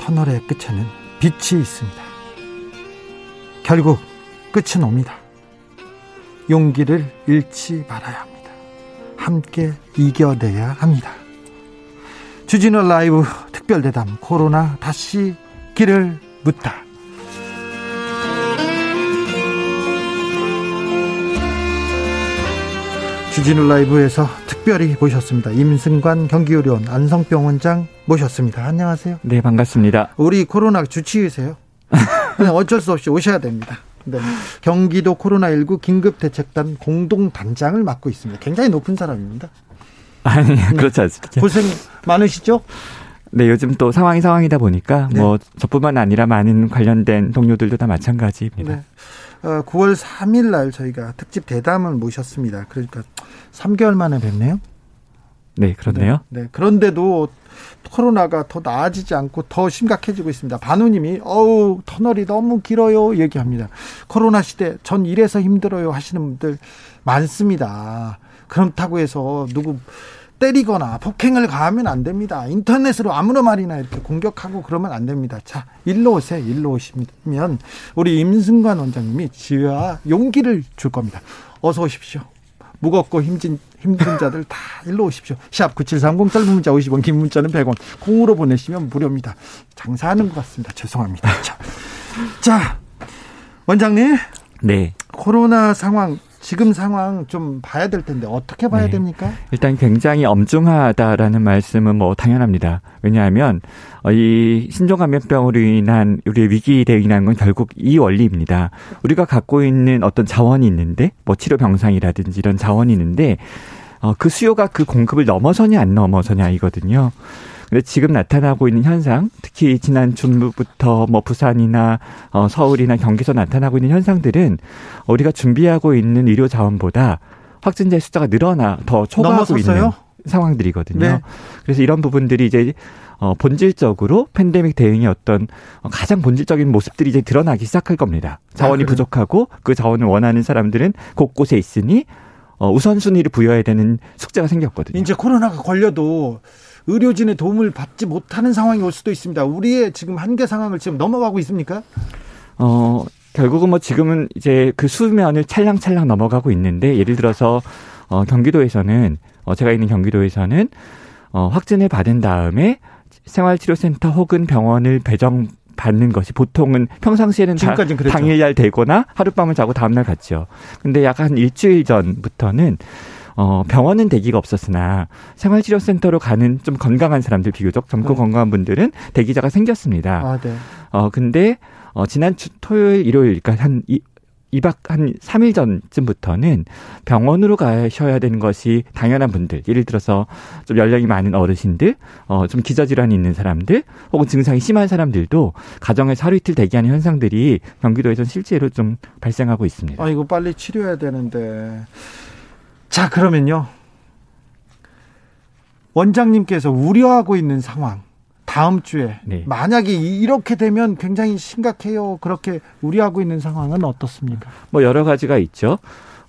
터널의 끝에는 빛이 있습니다. 결국 끝은 옵니다. 용기를 잃지 말아야 합니다. 함께 이겨내야 합니다. 주진우 라이브 특별대담 코로나 다시 길을 묻다. 주진우 라이브에서 특별히 모셨습니다. 임승관 경기의료원 안성병원장 모셨습니다. 안녕하세요. 네, 반갑습니다. 우리 코로나 주치의세요. 어쩔 수 없이 오셔야 됩니다. 네. 경기도 코로나19 긴급대책단 공동단장을 맡고 있습니다. 굉장히 높은 사람입니다. 아니, 그렇지 않습니다. 고생 많으시죠? 네, 요즘 또 상황이 상황이다 보니까 네. 뭐 저뿐만 아니라 많은 관련된 동료들도 다 마찬가지입니다. 네. 9월 어, 3일 날 저희가 특집 대담을 모셨습니다. 그러니까 3개월 만에 뵙네요. 네, 그렇네요. 네, 네. 그런데도 코로나가 더 나아지지 않고 더 심각해지고 있습니다. 반우님이 어우 터널이 너무 길어요 얘기합니다. 코로나 시대 전 이래서 힘들어요 하시는 분들 많습니다. 그렇다고 해서 누구 때리거나 폭행을 가하면 안 됩니다. 인터넷으로 아무나 말이나 이렇게 공격하고 그러면 안 됩니다. 자, 일로 오세요. 일로 오시면 우리 임승관 원장님이 지혜와 용기를 줄 겁니다. 어서 오십시오. 무겁고 힘진 힘든 자들 다 일로 오십시오. 샵 9730 짧은 문자 50원 긴 문자는 100원 콩으로 보내시면 무료입니다. 장사하는 것 같습니다. 죄송합니다. 자, 자 원장님. 네. 코로나 상황 지금 상황 좀 봐야 될 텐데 어떻게 봐야 네. 됩니까? 일단 굉장히 엄중하다라는 말씀은 뭐 당연합니다. 왜냐하면 어, 이 신종감염병으로 인한 우리의 위기 대응이라는 건 결국 이 원리입니다. 우리가 갖고 있는 어떤 자원이 있는데 뭐 치료 병상이라든지 이런 자원이 있는데 어, 그 수요가 그 공급을 넘어서냐 안 넘어서냐 이거든요. 근데 지금 나타나고 있는 현상, 특히 지난 중부부터 뭐 부산이나 어, 서울이나 경기에서 나타나고 있는 현상들은 우리가 준비하고 있는 의료 자원보다 확진자 숫자가 늘어나 더 초과하고 넘어섰어요? 있는 상황들이거든요. 네. 그래서 이런 부분들이 이제 어, 본질적으로 팬데믹 대응의 어떤 가장 본질적인 모습들이 이제 드러나기 시작할 겁니다. 자원이 아, 부족하고 그 자원을 원하는 사람들은 곳곳에 있으니 어, 우선순위를 부여해야 되는 숙제가 생겼거든요. 이제 코로나가 걸려도 의료진의 도움을 받지 못하는 상황이 올 수도 있습니다. 우리의 지금 한계 상황을 지금 넘어가고 있습니까? 어, 결국은 뭐 지금은 이제 그 수면을 찰랑찰랑 넘어가고 있는데 예를 들어서 어, 경기도에서는 어, 제가 있는 경기도에서는 어, 확진을 받은 다음에 생활치료센터 혹은 병원을 배정 받는 것이 보통은 평상시에는 다 당일날 되거나 하룻밤을 자고 다음날 갔죠. 근데 약 한 일주일 전부터는 어, 병원은 대기가 없었으나 생활치료센터로 가는 좀 건강한 사람들 비교적 젊고 네. 건강한 분들은 대기자가 생겼습니다. 아, 네. 어, 근데 어, 지난 주 토요일, 일요일, 그러니까 한 이, 2박 한 3일 전쯤부터는 병원으로 가셔야 되는 것이 당연한 분들, 예를 들어서 좀 연령이 많은 어르신들, 어, 좀 기저질환이 있는 사람들, 혹은 증상이 심한 사람들도 가정에서 하루 이틀 대기하는 현상들이 경기도에서 실제로 좀 발생하고 있습니다. 아, 이거 빨리 치료해야 되는데. 자, 그러면요. 원장님께서 우려하고 있는 상황. 다음 주에 네. 만약에 이렇게 되면 굉장히 심각해요. 그렇게 우려하고 있는 상황은 어떻습니까? 뭐 여러 가지가 있죠.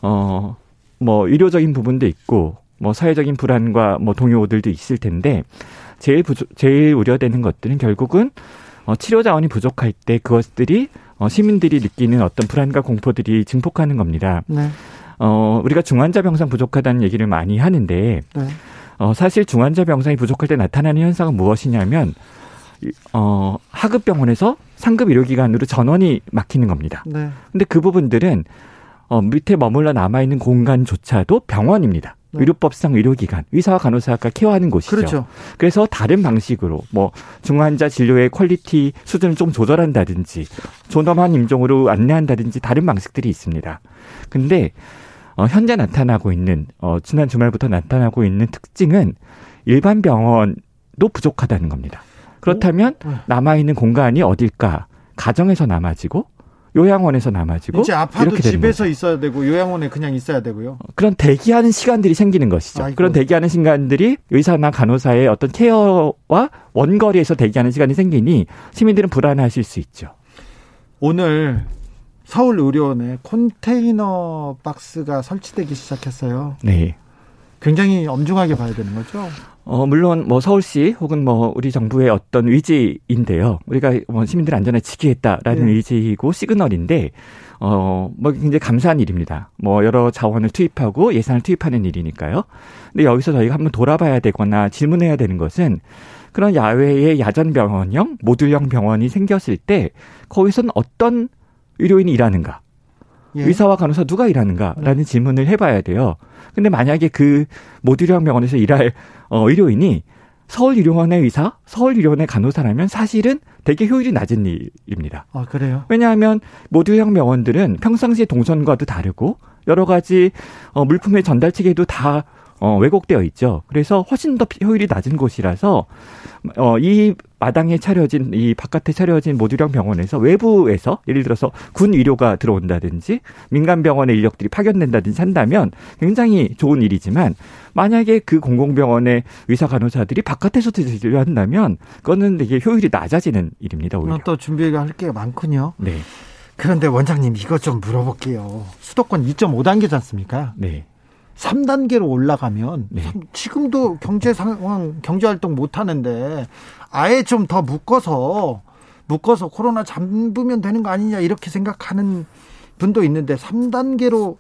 어, 뭐 의료적인 부분도 있고 뭐 사회적인 불안과 뭐 동요들도 있을 텐데 제일 부조, 제일 우려되는 것들은 결국은 어, 치료 자원이 부족할 때 그것들이 어, 시민들이 느끼는 어떤 불안과 공포들이 증폭하는 겁니다. 네. 어, 우리가 중환자 병상 부족하다는 얘기를 많이 하는데, 네. 어, 사실 중환자 병상이 부족할 때 나타나는 현상은 무엇이냐면, 어, 하급 병원에서 상급 의료기관으로 전원이 막히는 겁니다. 네. 근데 그 부분들은 어, 밑에 머물러 남아 있는 공간조차도 병원입니다. 네. 의료법상 의료기관, 의사와 간호사가 care하는 곳이죠. 그렇죠. 그래서 다른 방식으로 뭐 중환자 진료의 quality 수준을 좀 조절한다든지 존엄한 임종으로 안내한다든지 다른 방식들이 있습니다. 근데 어, 현재 나타나고 있는 어, 지난 주말부터 나타나고 있는 특징은 일반 병원도 부족하다는 겁니다. 그렇다면 네. 남아 있는 공간이 어딜까? 가정에서 남아지고 요양원에서 남아지고 이제 아파도 집에서 거죠. 있어야 되고 요양원에 그냥 있어야 되고요. 어, 그런 대기하는 시간들이 생기는 것이죠. 아이고. 그런 대기하는 시간들이 의사나 간호사의 어떤 케어와 원거리에서 대기하는 시간이 생기니 시민들은 불안하실 수 있죠. 오늘 서울 의료원에 컨테이너 박스가 설치되기 시작했어요. 네. 굉장히 엄중하게 봐야 되는 거죠. 어, 물론 뭐 서울시 혹은 뭐 우리 정부의 어떤 의지인데요. 우리가 뭐 시민들 안전에 지키겠다라는 네. 의지이고 시그널인데 어, 뭐 굉장히 감사한 일입니다. 뭐 여러 자원을 투입하고 예산을 투입하는 일이니까요. 근데 여기서 저희가 한번 돌아봐야 되거나 질문해야 되는 것은 그런 야외의 야전 병원형, 모듈형 병원이 생겼을 때 거기서는 어떤 의료인이 일하는가? 예. 의사와 간호사 누가 일하는가라는 네. 질문을 해봐야 돼요. 근데 만약에 그 모듈형 병원에서 일할 어, 의료인이 서울의료원의 의사, 서울의료원의 간호사라면 사실은 되게 효율이 낮은 일입니다. 아, 그래요? 왜냐하면 모듈형 병원들은 평상시의 동선과도 다르고 여러 가지 어, 물품의 전달 체계도 다 어, 왜곡되어 있죠. 그래서 훨씬 더 효율이 낮은 곳이라서 어, 이 마당에 차려진 이 바깥에 차려진 모듈형 병원에서 외부에서 예를 들어서 군 의료가 들어온다든지 민간 병원의 인력들이 파견된다든지 한다면 굉장히 좋은 일이지만 만약에 그 공공병원의 의사 간호사들이 바깥에서 진료한다면 그거는 되게 효율이 낮아지는 일입니다. 오히려. 또 준비가 할게 많군요. 네. 그런데 원장님 이거 좀 물어볼게요. 수도권 2.5단계지 않습니까? 네. 3단계로 올라가면 네. 지금도 경제 상황 경제 활동 못 하는데 아예 좀 더 묶어서 묶어서 코로나 잡으면 되는 거 아니냐 이렇게 생각하는 분도 있는데 3단계로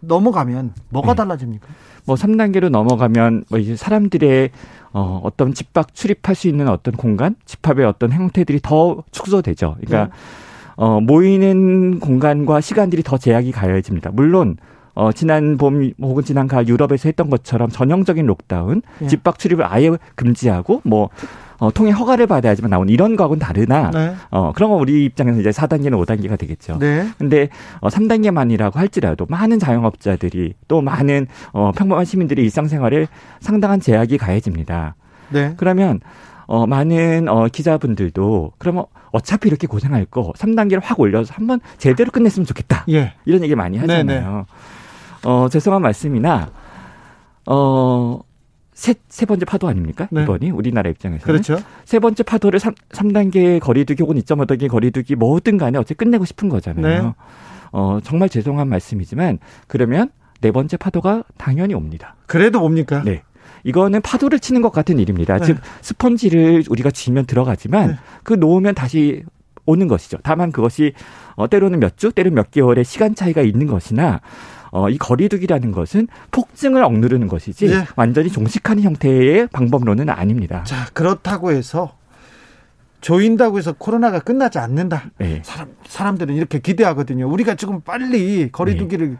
넘어가면 뭐가 네. 달라집니까? 뭐 3단계로 넘어가면 뭐 이제 사람들의 어, 어떤 집합 출입할 수 있는 어떤 공간, 집합의 어떤 형태들이 더 축소되죠. 그러니까 네. 어, 모이는 공간과 시간들이 더 제약이 가해집니다. 물론 어, 지난 봄 혹은 지난 가을 유럽에서 했던 것처럼 전형적인 록다운, 예. 집합 출입을 아예 금지하고 뭐 어, 통행 허가를 받아야지만 나오는 이런 거하고는 다르나 네. 어, 그런 거 우리 입장에서 이제 4단계는 5단계가 되겠죠. 네. 근데 어 3단계만이라고 할지라도 많은 자영업자들이 또 많은 어 평범한 시민들의 일상생활에 상당한 제약이 가해집니다. 네. 그러면 어 많은 어 기자분들도 그러면 어차피 이렇게 고생할 거 3단계를 확 올려서 한번 제대로 끝냈으면 좋겠다. 예. 이런 얘기 많이 하잖아요. 어 죄송한 말씀이나 어 세, 세 번째 파도 아닙니까? 네. 이번이 우리나라 입장에서는. 그렇죠. 세 번째 파도를 3, 삼단계 거리두기 혹은 2.5단계 거리두기 뭐든 간에 어째 끝내고 싶은 거잖아요. 네. 어, 정말 죄송한 말씀이지만 그러면 네 번째 파도가 당연히 옵니다. 그래도 뭡니까? 네. 이거는 파도를 치는 것 같은 일입니다. 네. 즉 스펀지를 우리가 쥐면 들어가지만 네. 그 놓으면 다시 오는 것이죠. 다만 그것이 어, 때로는 몇 주, 때로는 몇 개월의 시간 차이가 있는 것이나 어, 이 거리두기라는 것은 폭증을 억누르는 것이지 예. 완전히 종식하는 형태의 방법론은 아닙니다. 자, 그렇다고 해서 조인다고 해서 코로나가 끝나지 않는다. 네. 사람 사람들은 이렇게 기대하거든요. 우리가 지금 빨리 거리두기를 네.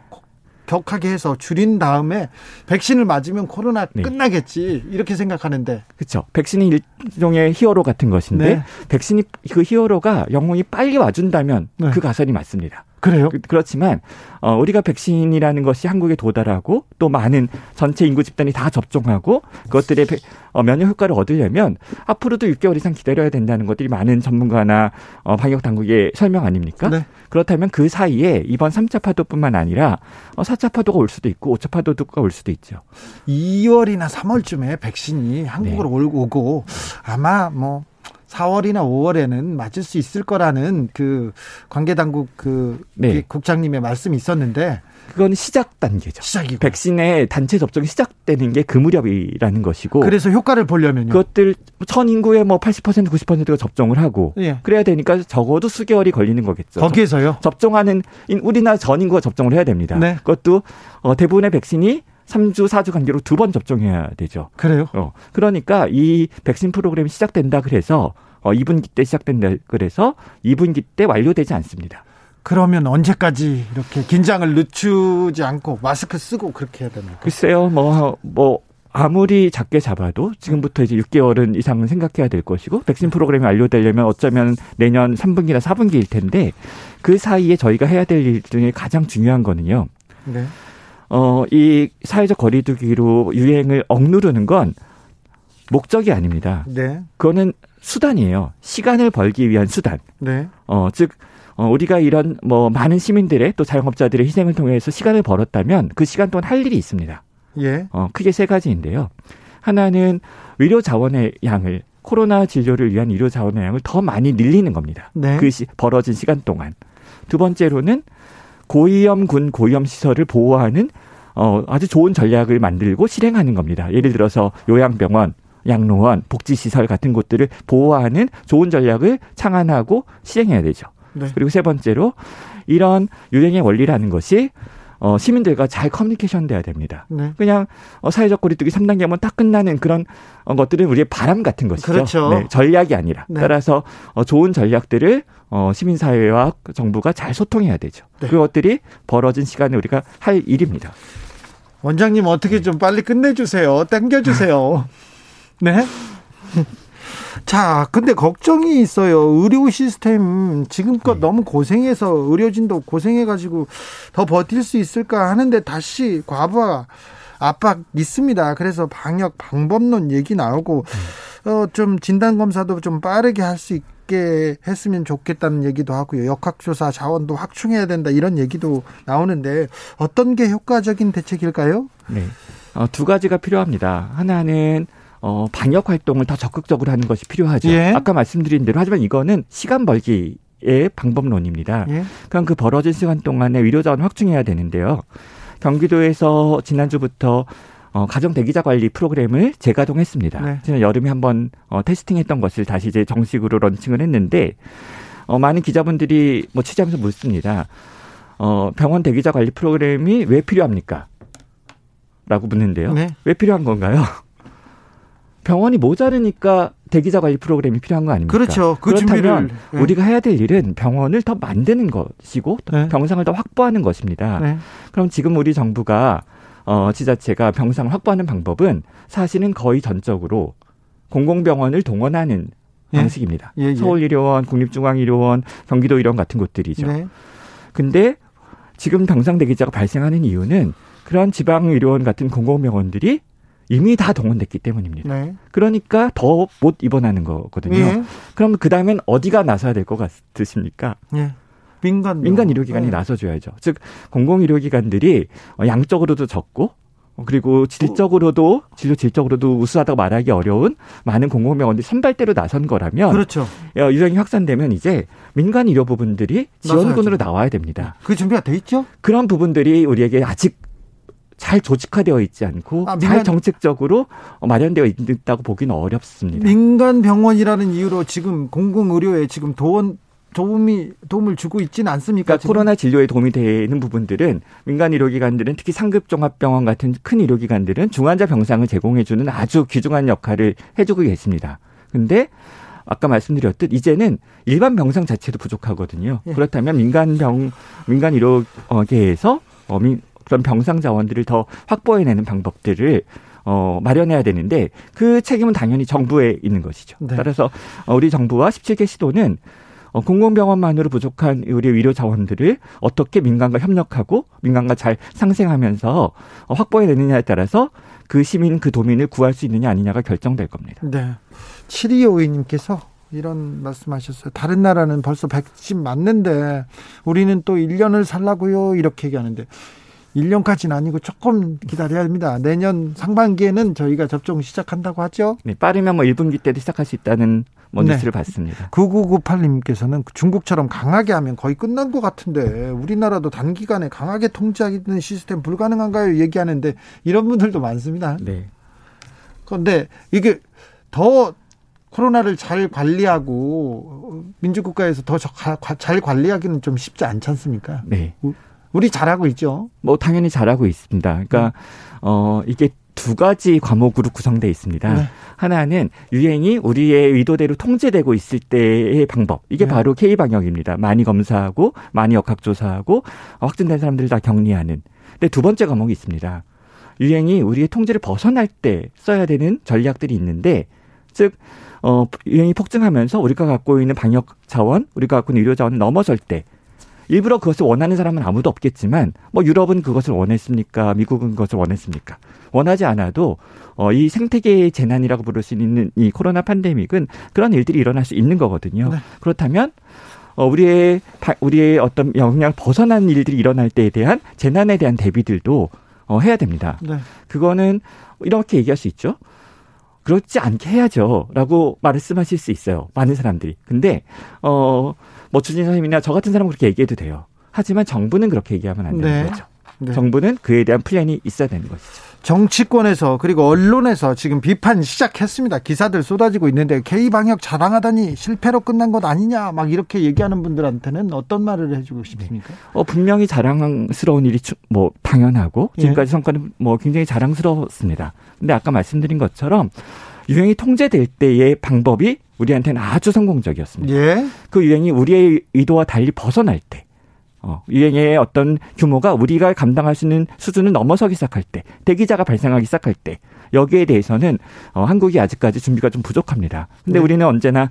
격하게 해서 줄인 다음에 백신을 맞으면 코로나 네. 끝나겠지 이렇게 생각하는데 그렇죠. 백신이 일종의 히어로 같은 것인데 네. 백신이 그 히어로가 영웅이 빨리 와준다면 네. 그 가설이 맞습니다. 그래요? 그, 그렇지만 어, 우리가 백신이라는 것이 한국에 도달하고 또 많은 전체 인구 집단이 다 접종하고 그것들의 배- 어, 면역 효과를 얻으려면 앞으로도 6개월 이상 기다려야 된다는 것들이 많은 전문가나 어, 방역 당국의 설명 아닙니까? 네. 그렇다면 그 사이에 이번 3차 파도뿐만 아니라 어, 4차 파도가 올 수도 있고 5차 파도가 올 수도 있죠. 2월이나 3월쯤에 백신이 한국으로 네. 오고 아마 뭐 4월이나 5월에는 맞을 수 있을 거라는 그 관계 당국 그 네. 국장님의 말씀이 있었는데 그건 시작 단계죠. 시작이고 백신의 단체 접종이 시작되는 게 그 무렵이라는 것이고 그래서 효과를 보려면요. 그것들 전 인구의 뭐 80% 90%가 접종을 하고 예. 그래야 되니까 적어도 수개월이 걸리는 거겠죠. 거기에서요. 접종하는 인- 우리나라 전 인구가 접종을 해야 됩니다. 네. 그것도 어, 대부분의 백신이 3주, 4주 간격으로 두 번 접종해야 되죠. 그래요? 어, 그러니까 이 백신 프로그램이 시작된다 그래서 어, 2분기 때 시작된다 그래서 2분기 때 완료되지 않습니다. 그러면 언제까지 이렇게 긴장을 늦추지 않고 마스크 쓰고 그렇게 해야 됩니까? 글쎄요, 뭐, 뭐, 아무리 작게 잡아도 지금부터 이제 6개월은 이상은 생각해야 될 것이고 백신 프로그램이 완료되려면 어쩌면 내년 3분기나 4분기일 텐데 그 사이에 저희가 해야 될 일 중에 가장 중요한 거는요. 네. 어, 이 사회적 거리두기로 유행을 억누르는 건 목적이 아닙니다. 네. 그거는 수단이에요. 시간을 벌기 위한 수단. 네. 어, 즉, 어, 우리가 이런 뭐 많은 시민들의 또 자영업자들의 희생을 통해서 시간을 벌었다면 그 시간 동안 할 일이 있습니다. 예. 어, 크게 세 가지인데요. 하나는 의료 자원의 양을 코로나 진료를 위한 의료 자원의 양을 더 많이 늘리는 겁니다. 네. 그 시, 벌어진 시간 동안. 두 번째로는 고위험 군 고위험 시설을 보호하는 어, 아주 좋은 전략을 만들고 실행하는 겁니다. 예를 들어서 요양병원, 양로원, 복지시설 같은 곳들을 보호하는 좋은 전략을 창안하고 실행해야 되죠. 네. 그리고 세 번째로 이런 유행의 원리라는 것이 어, 시민들과 잘 커뮤니케이션 돼야 됩니다. 네. 그냥 어, 사회적 거리두기 3단계면 딱 끝나는 그런 어, 것들은 우리의 바람 같은 것이죠. 그렇죠. 네, 전략이 아니라. 네. 따라서 어, 좋은 전략들을 어, 시민사회와 정부가 잘 소통해야 되죠. 네. 그것들이 벌어진 시간에 우리가 할 일입니다. 원장님 어떻게 좀 빨리 끝내주세요. 당겨주세요. *laughs* 네. 자, 근데 걱정이 있어요. 의료 시스템 지금껏 네. 너무 고생해서 의료진도 고생해가지고 더 버틸 수 있을까 하는데 다시 과부하 압박 있습니다. 그래서 방역 방법론 얘기 나오고 어, 좀 진단 검사도 좀 빠르게 할 수 있게 했으면 좋겠다는 얘기도 하고요. 역학조사 자원도 확충해야 된다 이런 얘기도 나오는데 어떤 게 효과적인 대책일까요? 네. 어, 두 가지가 필요합니다. 하나는 어, 방역 활동을 더 적극적으로 하는 것이 필요하죠. 예. 아까 말씀드린 대로 하지만 이거는 시간 벌기 의 방법론입니다. 예. 그럼 그 벌어진 시간 동안에 의료 자원 확충해야 되는데요. 경기도에서 지난주부터 어, 가정 대기자 관리 프로그램을 재가동했습니다. 네. 지난 여름에 한번 어, 테스팅했던 것을 다시 이제 정식으로 런칭을 했는데 어, 많은 기자분들이 뭐 취재하면서 묻습니다. 어, 병원 대기자 관리 프로그램이 왜 필요합니까? 라고 묻는데요. 네. 왜 필요한 건가요? 병원이 모자르니까 대기자 관리 프로그램이 필요한 거 아닙니까? 그렇죠. 그 그렇다면 네. 우리가 해야 될 일은 병원을 더 만드는 것이고 네. 병상을 더 확보하는 것입니다. 네. 그럼 지금 우리 정부가 어, 지자체가 병상을 확보하는 방법은 사실은 거의 전적으로 공공병원을 동원하는 예. 방식입니다. 예, 예. 서울의료원, 국립중앙의료원, 경기도의료원 같은 곳들이죠. 네. 근데 지금 병상 대기자가 발생하는 이유는 그런 지방의료원 같은 공공병원들이 이미 다 동원됐기 때문입니다. 네. 그러니까 더 못 입원하는 거거든요. 네. 그럼 그 다음엔 어디가 나서야 될 것 같으십니까? 네. 민간 민간 의료기관이 네. 나서줘야죠. 즉 공공 의료기관들이 양적으로도 적고 그리고 질적으로도 진료 질적으로도 우수하다고 말하기 어려운 많은 공공병원들이 선발대로 나선 거라면 그렇죠. 어, 유행이 확산되면 이제 민간 의료 부분들이 지원군으로 나와야 됩니다. 그 준비가 돼 있죠? 그런 부분들이 우리에게 아직 잘 조직화되어 있지 않고 아, 민간, 잘 정책적으로 마련되어 있다고 보기는 어렵습니다. 민간 병원이라는 이유로 지금 공공 의료에 지금 도원 도움이 도움을 주고 있지는 않습니까? 그러니까 코로나 진료에 도움이 되는 부분들은 민간 의료기관들은 특히 상급 종합병원 같은 큰 의료기관들은 중환자 병상을 제공해주는 아주 귀중한 역할을 해주고 계십니다. 근데 아까 말씀드렸듯 이제는 일반 병상 자체도 부족하거든요. 예. 그렇다면 민간 병 민간 의료계에서 어, 민, 그런 병상 자원들을 더 확보해내는 방법들을 어, 마련해야 되는데 그 책임은 당연히 정부에 있는 것이죠. 네. 따라서 어, 우리 정부와 17개 시도는 어, 공공병원만으로 부족한 우리 의료 자원들을 어떻게 민간과 협력하고 민간과 잘 상생하면서 어, 확보해 내느냐에 따라서 그 시민 그 도민을 구할 수 있느냐 아니냐가 결정될 겁니다. 네. 7252님께서 이런 말씀하셨어요. 다른 나라는 벌써 백신 맞는데 우리는 또 1년을 살라고요. 이렇게 얘기하는데 1년까지는 아니고 조금 기다려야 합니다. 내년 상반기에는 저희가 접종 시작한다고 하죠. 네, 빠르면 뭐 1분기 때도 시작할 수 있다는 뭐 네. 뉴스를 봤습니다. 9998님께서는 중국처럼 강하게 하면 거의 끝난 것 같은데 우리나라도 단기간에 강하게 통제하는 시스템 불가능한가요? 얘기하는데 이런 분들도 많습니다. 네. 그런데 이게 더 코로나를 잘 관리하고 민주국가에서 더 잘 관리하기는 좀 쉽지 않지 않습니까? 네. 우리 잘하고 있죠. 뭐 당연히 잘하고 있습니다. 그러니까 음. 어 이게 두 가지 과목으로 구성되어 있습니다. 네. 하나는 유행이 우리의 의도대로 통제되고 있을 때의 방법. 이게 네. 바로 K 방역입니다. 많이 검사하고 많이 역학조사하고 확진된 사람들을 다 격리하는. 근데 두 번째 과목이 있습니다. 유행이 우리의 통제를 벗어날 때 써야 되는 전략들이 있는데 즉 어, 유행이 폭증하면서 우리가 갖고 있는 방역 자원, 우리가 갖고 있는 의료 자원을 넘어설 때 일부러 그것을 원하는 사람은 아무도 없겠지만 뭐 유럽은 그것을 원했습니까? 미국은 그것을 원했습니까? 원하지 않아도 어, 이 생태계의 재난이라고 부를 수 있는 이 코로나 팬데믹은 그런 일들이 일어날 수 있는 거거든요. 네. 그렇다면 어, 우리의 우리의 어떤 영향을 벗어난 일들이 일어날 때에 대한 재난에 대한 대비들도 어, 해야 됩니다. 네. 그거는 이렇게 얘기할 수 있죠. 그렇지 않게 해야죠 라고 말씀하실 수 있어요. 많은 사람들이. 근데 어 뭐 주진 선생님이나 저 같은 사람은 그렇게 얘기해도 돼요. 하지만 정부는 그렇게 얘기하면 안 되는 네. 거죠. 네. 정부는 그에 대한 플랜이 있어야 되는 것이죠. 정치권에서 그리고 언론에서 지금 비판 시작했습니다. 기사들 쏟아지고 있는데 K 방역 자랑하다니 실패로 끝난 것 아니냐 막 이렇게 얘기하는 분들한테는 어떤 말을 해주고 싶습니까? 네. 어 분명히 자랑스러운 일이 뭐 당연하고 지금까지 예. 성과는 뭐 굉장히 자랑스러웠습니다. 근데 아까 말씀드린 것처럼 유행이 통제될 때의 방법이 우리한테는 아주 성공적이었습니다. 예. 그 유행이 우리의 의도와 달리 벗어날 때, 어, 유행의 어떤 규모가 우리가 감당할 수 있는 수준을 넘어서기 시작할 때, 대기자가 발생하기 시작할 때, 여기에 대해서는 어, 한국이 아직까지 준비가 좀 부족합니다. 근데 네. 우리는 언제나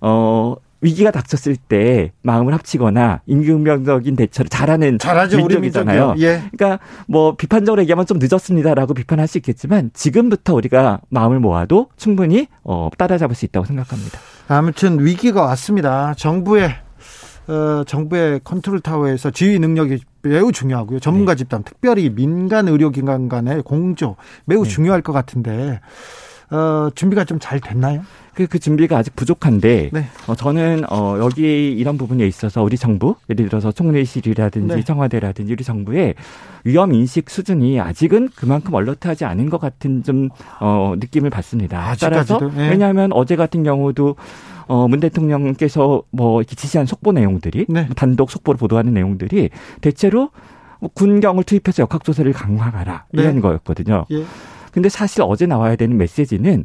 어 위기가 닥쳤을 때 마음을 합치거나 임기응변적인 대처를 잘하는 잘하죠, 민족이잖아요. 예. 그러니까 뭐 비판적으로 얘기하면 좀 늦었습니다라고 비판할 수 있겠지만 지금부터 우리가 마음을 모아도 충분히 어, 따라잡을 수 있다고 생각합니다. 아무튼 위기가 왔습니다. 정부의 어, 정부의 컨트롤 타워에서 지휘 능력이 매우 중요하고요. 전문가 네. 집단, 특별히 민간 의료기관 간의 공조 매우 네. 중요할 것 같은데 어, 준비가 좀 잘 됐나요? 그, 그 준비가 아직 부족한데 네. 어, 저는 어, 여기 이런 부분에 있어서 우리 정부 예를 들어서 총리실이라든지 네. 청와대라든지 우리 정부의 위험 인식 수준이 아직은 그만큼 얼렁하지 않은 것 같은 좀 어, 느낌을 받습니다. 아직까지도? 따라서 네. 왜냐하면 어제 같은 경우도 어, 문 대통령께서 뭐 이렇게 지시한 속보 내용들이 네. 단독 속보를 보도하는 내용들이 대체로 뭐 군경을 투입해서 역학조사를 강화하라 네. 이런 거였거든요. 예. 근데 사실 어제 나와야 되는 메시지는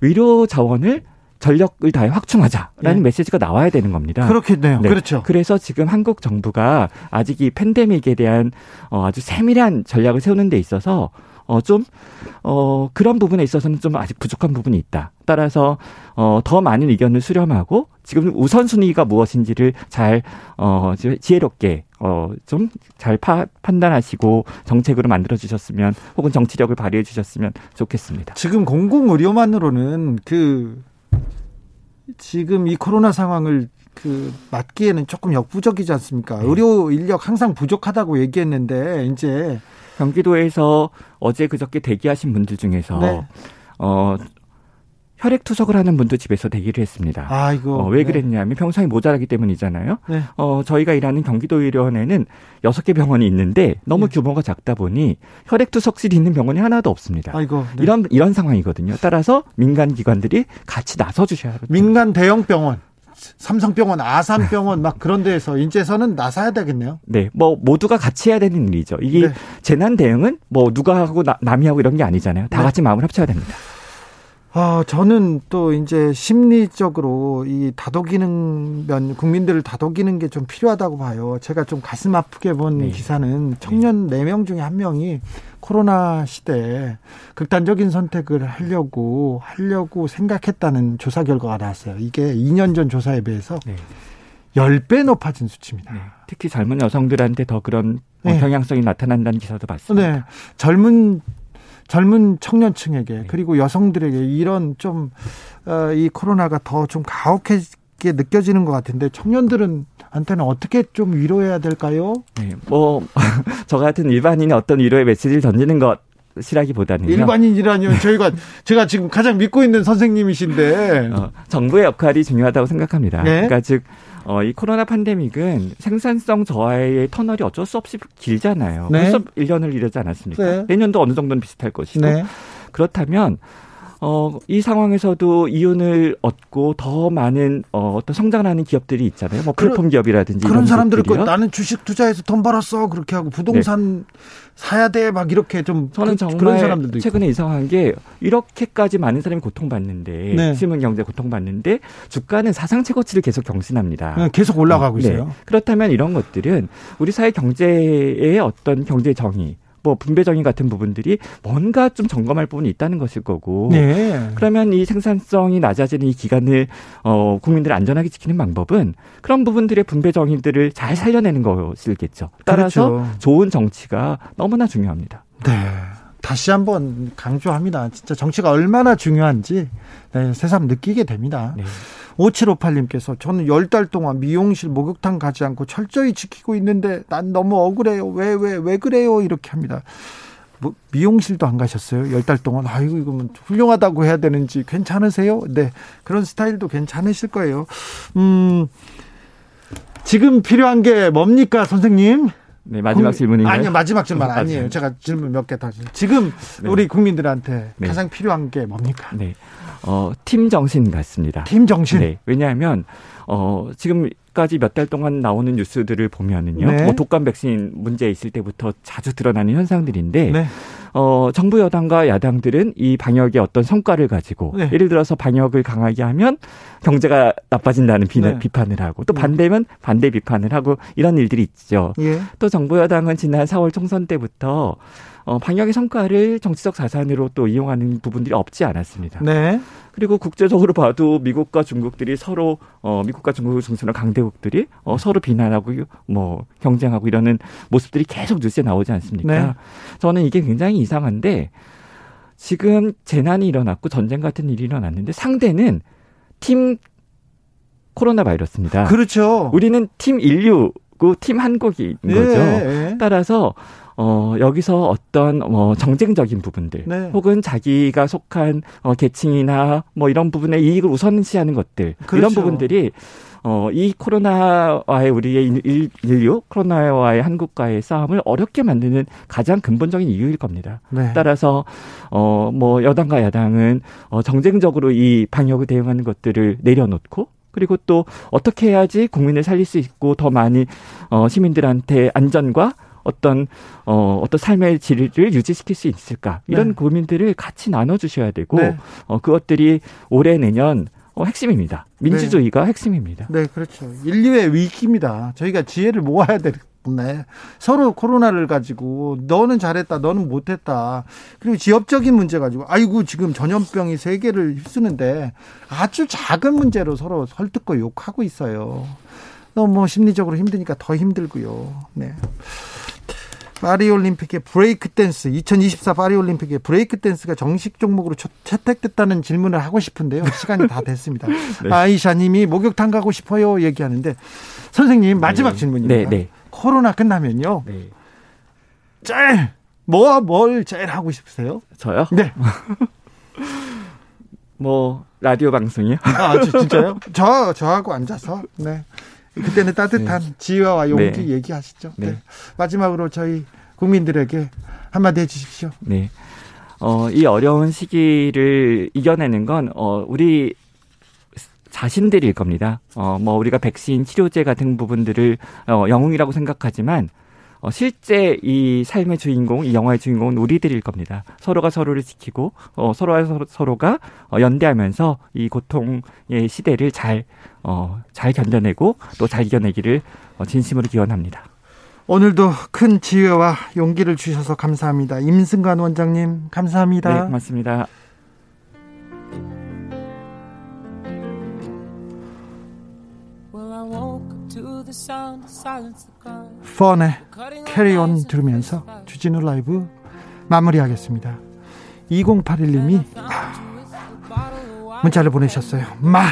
의료 자원을 전력을 다해 확충하자라는 예. 메시지가 나와야 되는 겁니다. 그렇겠네요. 네. 그렇죠. 그래서 지금 한국 정부가 아직 이 팬데믹에 대한 어, 아주 세밀한 전략을 세우는 데 있어서 어, 좀, 어, 그런 부분에 있어서는 좀 아직 부족한 부분이 있다. 따라서, 어, 더 많은 의견을 수렴하고, 지금 우선순위가 무엇인지를 잘, 어, 지- 지혜롭게, 어, 좀 잘 판단하시고 정책으로 만들어주셨으면, 혹은 정치력을 발휘해 주셨으면 좋겠습니다. 지금 공공의료만으로는 그 지금 이 코로나 상황을 그 맞기에는 조금 역부족이지 않습니까? 네. 의료 인력 항상 부족하다고 얘기했는데 이제 경기도에서 어제 그저께 대기하신 분들 중에서, 네. 어, 혈액 투석을 하는 분도 집에서 대기를 했습니다. 아이고 어, 왜 네. 그랬냐면 병상이 모자라기 때문이잖아요. 네. 어, 저희가 일하는 경기도 의료원에는 여섯 개 병원이 있는데 너무 네. 규모가 작다 보니 혈액 투석실이 있는 병원이 하나도 없습니다. 아이고 네. 이런 이런 상황이거든요. 따라서 민간 기관들이 같이 나서 주셔야 합니다. 민간 대형 병원 삼성병원, 아산병원 막 그런 데에서 인제서는 나서야 되겠네요. 네, 뭐 모두가 같이 해야 되는 일이죠. 이게 네. 재난 대응은 뭐 누가 하고 나- 남이 하고 이런 게 아니잖아요. 다 네. 같이 마음을 합쳐야 됩니다. 아, 저는 또 이제 심리적으로 이 다독이는 면 국민들을 다독이는 게 좀 필요하다고 봐요. 제가 좀 가슴 아프게 본 네. 기사는 청년 네 명 중에 한 명이 코로나 시대에 극단적인 선택을 하려고 하려고 생각했다는 조사 결과가 나왔어요. 이게 2년 전 조사에 비해서 네. 10배 높아진 수치입니다. 네. 특히 젊은 여성들한테 더 그런 어, 네. 경향성이 나타난다는 기사도 봤습니다. 네. 젊은 젊은 청년층에게 네. 그리고 여성들에게 이런 좀 어, 이 코로나가 더 좀 가혹하게 느껴지는 것 같은데 청년들은 한테는 어떻게 좀 위로해야 될까요? 네, 뭐, *laughs* 저 같은 일반인이 어떤 위로의 메시지를 던지는 것이라기보다는요. 일반인이라니요. *laughs* 저희가 제가 지금 가장 믿고 있는 선생님이신데 어, 정부의 역할이 중요하다고 생각합니다. 네. 그러니까 즉, 어, 이 코로나 팬데믹은 생산성 저하의 터널이 어쩔 수 없이 길잖아요. 네. 벌써 1년을 이르지 않았습니까? 네. 내년도 어느 정도는 비슷할 것이고. 네. 그렇다면, 어, 이 상황에서도 이윤을 얻고 더 많은, 어, 어떤 성장을 하는 기업들이 있잖아요. 뭐 플랫폼 기업이라든지. 그런 거 기업들이요. 나는 주식 투자해서 돈 벌었어 그렇게 하고 부동산 사야 돼 막 이렇게 좀 저는 그, 정말 그런 사람들도 있고. 최근에 이상한 게 이렇게까지 많은 사람이 고통받는데 네. 실문 경제 고통받는데 주가는 사상 최고치를 계속 경신합니다. 네, 계속 올라가고 네. 있어요. 그렇다면 이런 것들은 우리 사회 경제의 어떤 경제 정의, 뭐 분배 정의 같은 부분들이 뭔가 좀 점검할 부분이 있다는 것일 거고. 네. 그러면 이 생산성이 낮아지는 이 기간을 어 국민들을 안전하게 지키는 방법은 그런 부분들의 분배 정의들을 잘 살려내는 것이겠죠. 따라서 그렇죠. 좋은 정치가 너무나 중요합니다. 네. 다시 한번 강조합니다. 진짜 정치가 얼마나 중요한지 네, 새삼 느끼게 됩니다. 네. 5758님께서 저는 열달 동안 미용실 목욕탕 가지 않고 철저히 지키고 있는데 난 너무 억울해요. 왜, 왜, 왜 그래요? 이렇게 합니다. 뭐, 미용실도 안 가셨어요? 열달 동안. 아이고, 이거면 훌륭하다고 해야 되는지 괜찮으세요? 네. 그런 스타일도 괜찮으실 거예요. 음, 지금 필요한 게 뭡니까, 선생님? 네, 마지막 국- 질문인가요? 아니요, 마지막 질문 아, 아니에요. 네. 제가 질문 몇 개 더. 지금 네. 우리 국민들한테 네. 가장 필요한 게 뭡니까? 네. 어, 팀 정신 같습니다. 팀 정신. 네. 왜냐하면 어, 지금까지 몇 달 동안 나오는 뉴스들을 보면은요. 네. 뭐 독감 백신 문제 있을 때부터 자주 드러나는 현상들인데 네. 어, 정부 여당과 야당들은 이 방역의 어떤 성과를 가지고 네. 예를 들어서 방역을 강하게 하면 경제가 나빠진다는 비, 네. 비판을 하고 또 네. 반대면 반대 비판을 하고 이런 일들이 있죠. 예. 또 정부 여당은 지난 4월 총선 때부터 어, 방역의 성과를 정치적 자산으로 또 이용하는 부분들이 없지 않았습니다. 네. 그리고 국제적으로 봐도 미국과 중국들이 서로 어 미국과 중국을 중심으로 강대국들이 어 서로 비난하고 뭐 경쟁하고 이러는 모습들이 계속 뉴스에 나오지 않습니까? 네. 저는 이게 굉장히 이상한데 지금 재난이 일어났고 전쟁 같은 일이 일어났는데 상대는 팀 코로나 바이러스입니다. 그렇죠. 우리는 팀 인류 있고 팀 한국이 있는 예, 거죠. 예. 따라서 어, 여기서 어떤, 어, 정쟁적인 부분들, 네. 혹은 자기가 속한, 어, 계층이나, 뭐, 이런 부분의 이익을 우선시하는 것들, 그렇죠. 이런 부분들이, 어, 이 코로나와의 우리의 인- 인류, 코로나와의 한국과의 싸움을 어렵게 만드는 가장 근본적인 이유일 겁니다. 네. 따라서, 어, 뭐, 여당과 야당은, 어, 정쟁적으로 이 방역을 대응하는 것들을 내려놓고, 그리고 또 어떻게 해야지 국민을 살릴 수 있고 더 많이 어 시민들한테 안전과 어떤 어 어떤 삶의 질을 유지시킬 수 있을까 이런 네. 고민들을 같이 나눠 주셔야 되고 네. 어 그것들이 올해 내년 어 핵심입니다. 민주주의가 핵심입니다. 네, 그렇죠. 인류의 위기입니다. 저희가 지혜를 모아야 되네. 서로 코로나를 가지고 너는 잘했다, 너는 못했다. 그리고 지역적인 문제 가지고 아이고 지금 전염병이 세계를 휩쓰는데 아주 작은 문제로 서로 헐뜯고 욕하고 있어요. 너무 뭐 심리적으로 힘드니까 더 힘들고요. 네. 파리 올림픽의 브레이크 댄스 2024 파리 올림픽의 브레이크 댄스가 정식 종목으로 채- 채택됐다는 질문을 하고 싶은데요. 시간이 다 됐습니다. *laughs* 아이샤 님이 목욕탕 가고 싶어요 얘기하는데 선생님 마지막 질문입니다. 네, 네. 코로나 끝나면요. 네. 제일 뭐 뭘 제일 하고 싶으세요? 저요? 네. *laughs* 뭐 라디오 방송이요? 아 저- 진짜요? *laughs* 저 저하고 앉아서 네. 그때는 따뜻한 지혜와 용기 네. 얘기하시죠. 네. 네. 마지막으로 저희 국민들에게 한마디 해주십시오. 네. 어, 이 어려운 시기를 이겨내는 건, 어, 우리 자신들일 겁니다. 어, 뭐, 우리가 백신, 치료제 같은 부분들을, 어, 영웅이라고 생각하지만, 어, 실제 이 삶의 주인공, 이 영화의 주인공은 우리들일 겁니다. 서로가 서로를 지키고, 어, 서로가 서로, 서로 가 어, 연대하면서 이 고통의 시대를 잘, 어, 잘 견뎌내고 또 잘 이겨내기를 어, 진심으로 기원합니다. 오늘도 큰 지혜와 용기를 주셔서 감사합니다. 임승관 원장님 감사합니다. 네, 고맙습니다. fun.의 Carry On 들으면서 주진우 라이브 마무리하겠습니다. 2081님이 문자를 보내셨어요. 마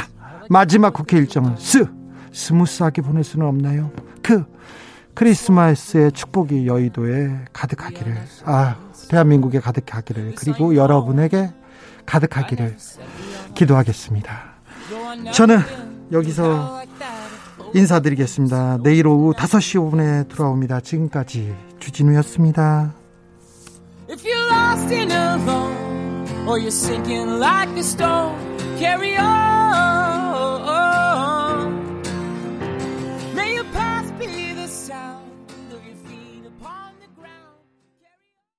마지막 국회 일정은 스 smooth하게 보낼 수는 없나요? 그 크리스마스의 축복이 여의도에 가득하기를 아 대한민국에 가득하기를 그리고 여러분에게 가득하기를 기도하겠습니다. 저는 여기서 인사드리겠습니다. 내일 오후 5시 5분에 돌아옵니다. 지금까지 주진우였습니다. If you're lost and alone, or you're sinking like a stone, carry on.